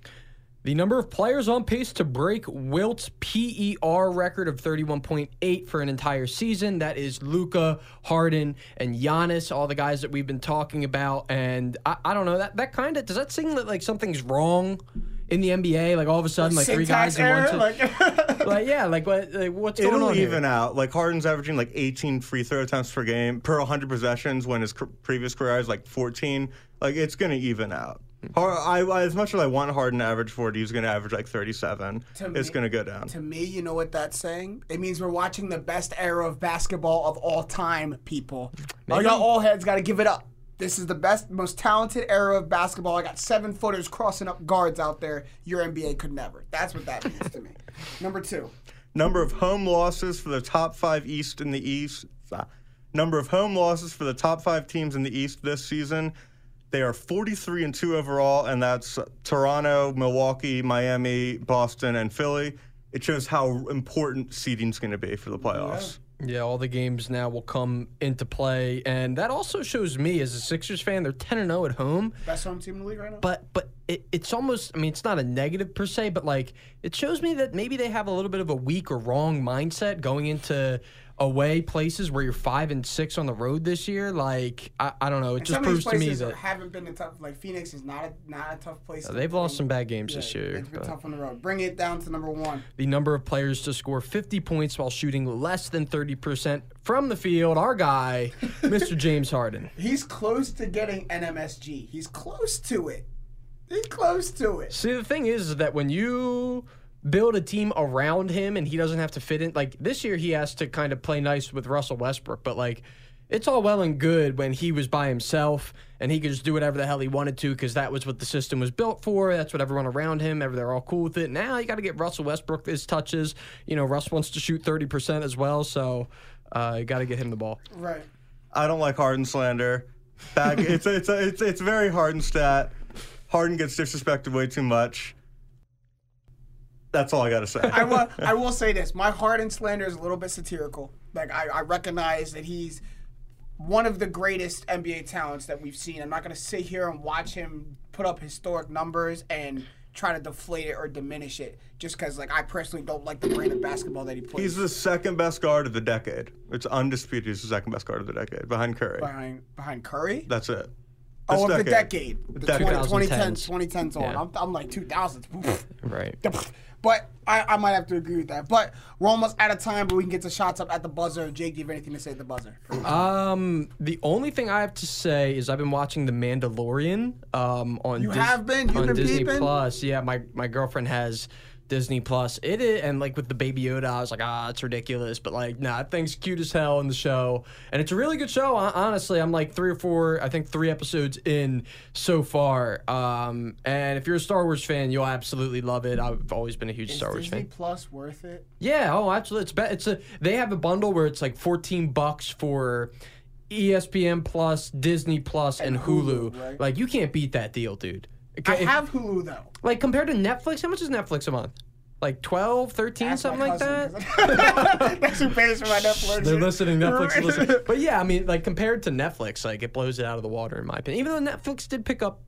The number of players on pace to break Wilt's PER record of 31.8 for an entire season. That is Luka, Harden, and Giannis, all the guys that we've been talking about. And I, I don't know that that kind of does that seem that like something's wrong in the NBA? Like all of a sudden, like three guys in one. error, like, like yeah, like what? Like, what's going It'll on here? even out. Like Harden's averaging like 18 free throw attempts per game per 100 possessions when his cr- previous career is like 14. Like it's gonna even out. I, I, as much as I want Harden to average 40, he's gonna average like 37. To it's gonna go down. to me, you know what that's saying? It means we're watching the best era of basketball of all time, people. All y'all all heads got to give it up. This is the best, most talented era of basketball. I got seven footers crossing up guards out there. Your NBA could never. That's what that means to me. Number two. Number of home losses for the top five East in the East. ah, Number of home losses for the top five teams in the East this season. They are 43 and 2 overall, and that's Toronto, Milwaukee, Miami, Boston, and Philly. It shows how important seeding's going to be for the playoffs. Yeah, all the games now will come into play, and that also shows me as a Sixers fan, they're 10 and 0 at home. Best home team in the league right now? but but it, it's almost i mean it's not a negative per se but like it shows me that maybe they have a little bit of a weak or wrong mindset going into away places where you're five and six on the road this year like i, I don't know it And just proves to me places that haven't been a tough. Like Phoenix is not a not a tough place. they've lost some bad games Yeah, this year It's been tough on the road. Bring it down to number one. the number of players to score 50 points while shooting less than 30% from the field our guy mr james harden He's close to getting NMSG. He's close to it. He's close to it. See, the thing is that when you build a team around him and he doesn't have to fit in, like this year he has to kind of play nice with Russell Westbrook, but like it's all well and good when he was by himself and he could just do whatever the hell he wanted to because that was what the system was built for. That's what everyone around him, ever they're all cool with it. Now you got to get Russell Westbrook his touches. You know, Russ wants to shoot 30% as well, so uh, you got to get him the ball. Right. I don't like Harden slander. Bag, it's, it's, it's, it's very Harden stat. Harden gets disrespected way too much. That's all I got to say. I will. I will say this: my Harden slander is a little bit satirical. Like I, I recognize that he's one of the greatest NBA talents that we've seen. I'm not going to sit here and watch him put up historic numbers and try to deflate it or diminish it just because, like, I personally don't like the brand of basketball that he plays. He's the second best guard of the decade. It's undisputed. He's the second best guard of the decade, behind Curry. behind behind Curry. That's it. Oh, This of the decade, the Decade. 20, 2010s, 2010s. 2010s on. Yeah. I'm, I'm like 2000s. Right. But I, I might have to agree with that. But we're almost out of time, but we can get to shots up at the buzzer. Jake, do you have anything to say at the buzzer? Um, the only thing I have to say is I've been watching The Mandalorian. Um, on You have been? You've on been Disney peeping? Plus. Yeah, my my girlfriend has Disney Plus. It is, and like with the Baby Yoda, I was like, ah, it's ridiculous. But like, nah, that thing's cute as hell in the show, and it's a really good show. Honestly, I'm like three or four, I think three episodes in so far. Um, and if you're a Star Wars fan, you'll absolutely love it. I've always been a huge Is Star Wars fan Disney fan. Plus worth it? Yeah, oh, absolutely. It's be- it's a they have a bundle where it's like 14 bucks for ESPN Plus, Disney Plus, and, And Hulu. Hulu, right? Like you can't beat that deal, dude. I If- have Hulu though. like compared to Netflix, how much is Netflix a month? Like 12, 13, Ask something my like that? That's who pays for my Netflix. They're listening, Netflix listening. But yeah, I mean, like compared to Netflix, like it blows it out of the water in my opinion. Even though Netflix did pick up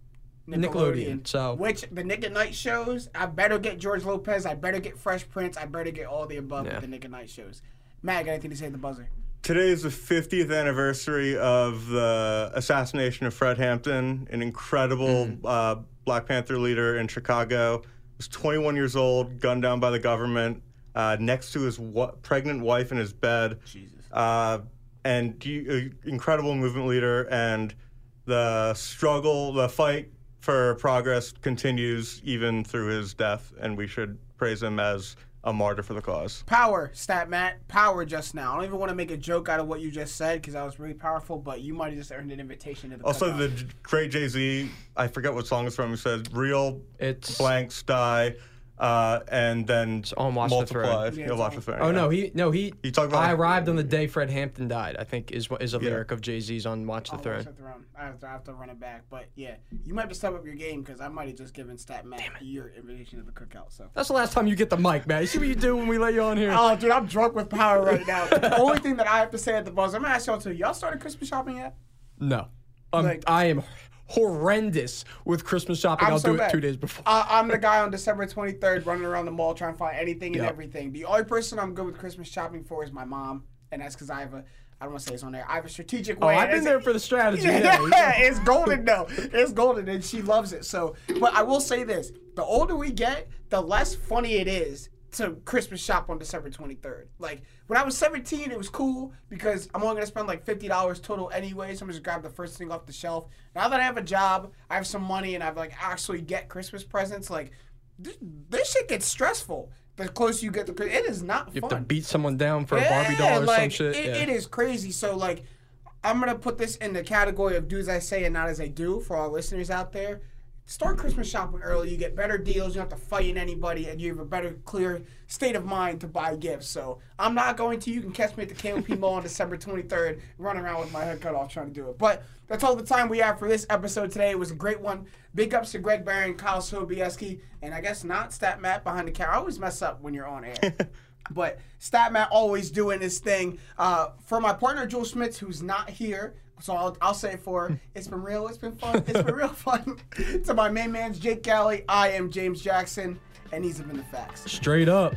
Nickelodeon, so Which the Nick at Nite shows, I better get George Lopez, I better get Fresh Prince, I better get all the above Yeah. with the Nick at Nite shows. Matt, got anything to say at the buzzer? Today is the 50th anniversary of the assassination of Fred Hampton, an incredible uh, Black Panther leader in Chicago. He was 21 years old, gunned down by the government, uh, next to his wa- pregnant wife in his bed. Jesus. Uh, and he- incredible movement leader, and the struggle, the fight for progress continues even through his death, and we should praise him as a martyr for the cause. Power, stat Matt. Power just now. I don't even want to make a joke out of what you just said because that was really powerful, but you might have just earned an invitation to the Also, cookout. the great Jay Z, I forget what song it's from. He said, "Real it's blanks die." Uh, and then on Watch the multiply. Yeah, You'll watch the throne. Oh yeah. no, he no he. You talk about- I arrived on the day Fred Hampton died. I think is what is a Yeah. lyric of Jay Z's on Watch the I'll watch Throne. the throne. I have, to, I have to run it back, but yeah, you might have to step up your game because I might have just given Stat Matt your invitation to the cookout. So. That's the last time you get the mic, man. You see what you do when we let you on here? Oh, dude, I'm drunk with power right now. the only thing that I have to say at the buzz, I'm gonna ask y'all too. Y'all started Christmas shopping yet? No, um, Like- I am horrendous with Christmas shopping. I'm I'll so do it bad. two days before. Uh, I'm the guy on December 23rd running around the mall trying to find anything and Yep. everything. The only person I'm good with Christmas shopping for is my mom, and that's because I have a. I don't want to say it's on there. I have a strategic way. Oh, way. I've been It's- there for the strategy. Yeah, Yeah, it's golden though. It's golden, and she loves it. So, but I will say this: the older we get, the less funny it is to Christmas shop on December 23rd. Like when I was 17, it was cool because I'm only gonna spend like fifty dollars total anyway. So I'm just grab the first thing off the shelf. Now that I have a job, I have some money, and I've like actually get Christmas presents. Like this, this shit gets stressful. The closer you get to it is not You fun. have to beat someone down for a Barbie doll or some shit. It, yeah. it is crazy. So like, I'm gonna put this in the category of do as I say and not as I do for our listeners out there. Start Christmas shopping early. You get better deals. You don't have to fight anybody, and you have a better, clear state of mind to buy gifts. So I'm not going to. You can catch me at the KOP Mall on December 23rd, running around with my head cut off trying to do it. But that's all the time we have for this episode today. It was a great one. Big ups to Greg Barron, Kyle Sobieski, and I guess not Stat Matt behind the camera. I always mess up when you're on air. But Statman always doing his thing. Uh, for my partner Joel Schmitz, who's not here, so I'll, I'll say it for. It's been real. It's been fun. It's been real fun. to my main man's Jake Galley, I am James Jackson, and these have been the facts. Straight up.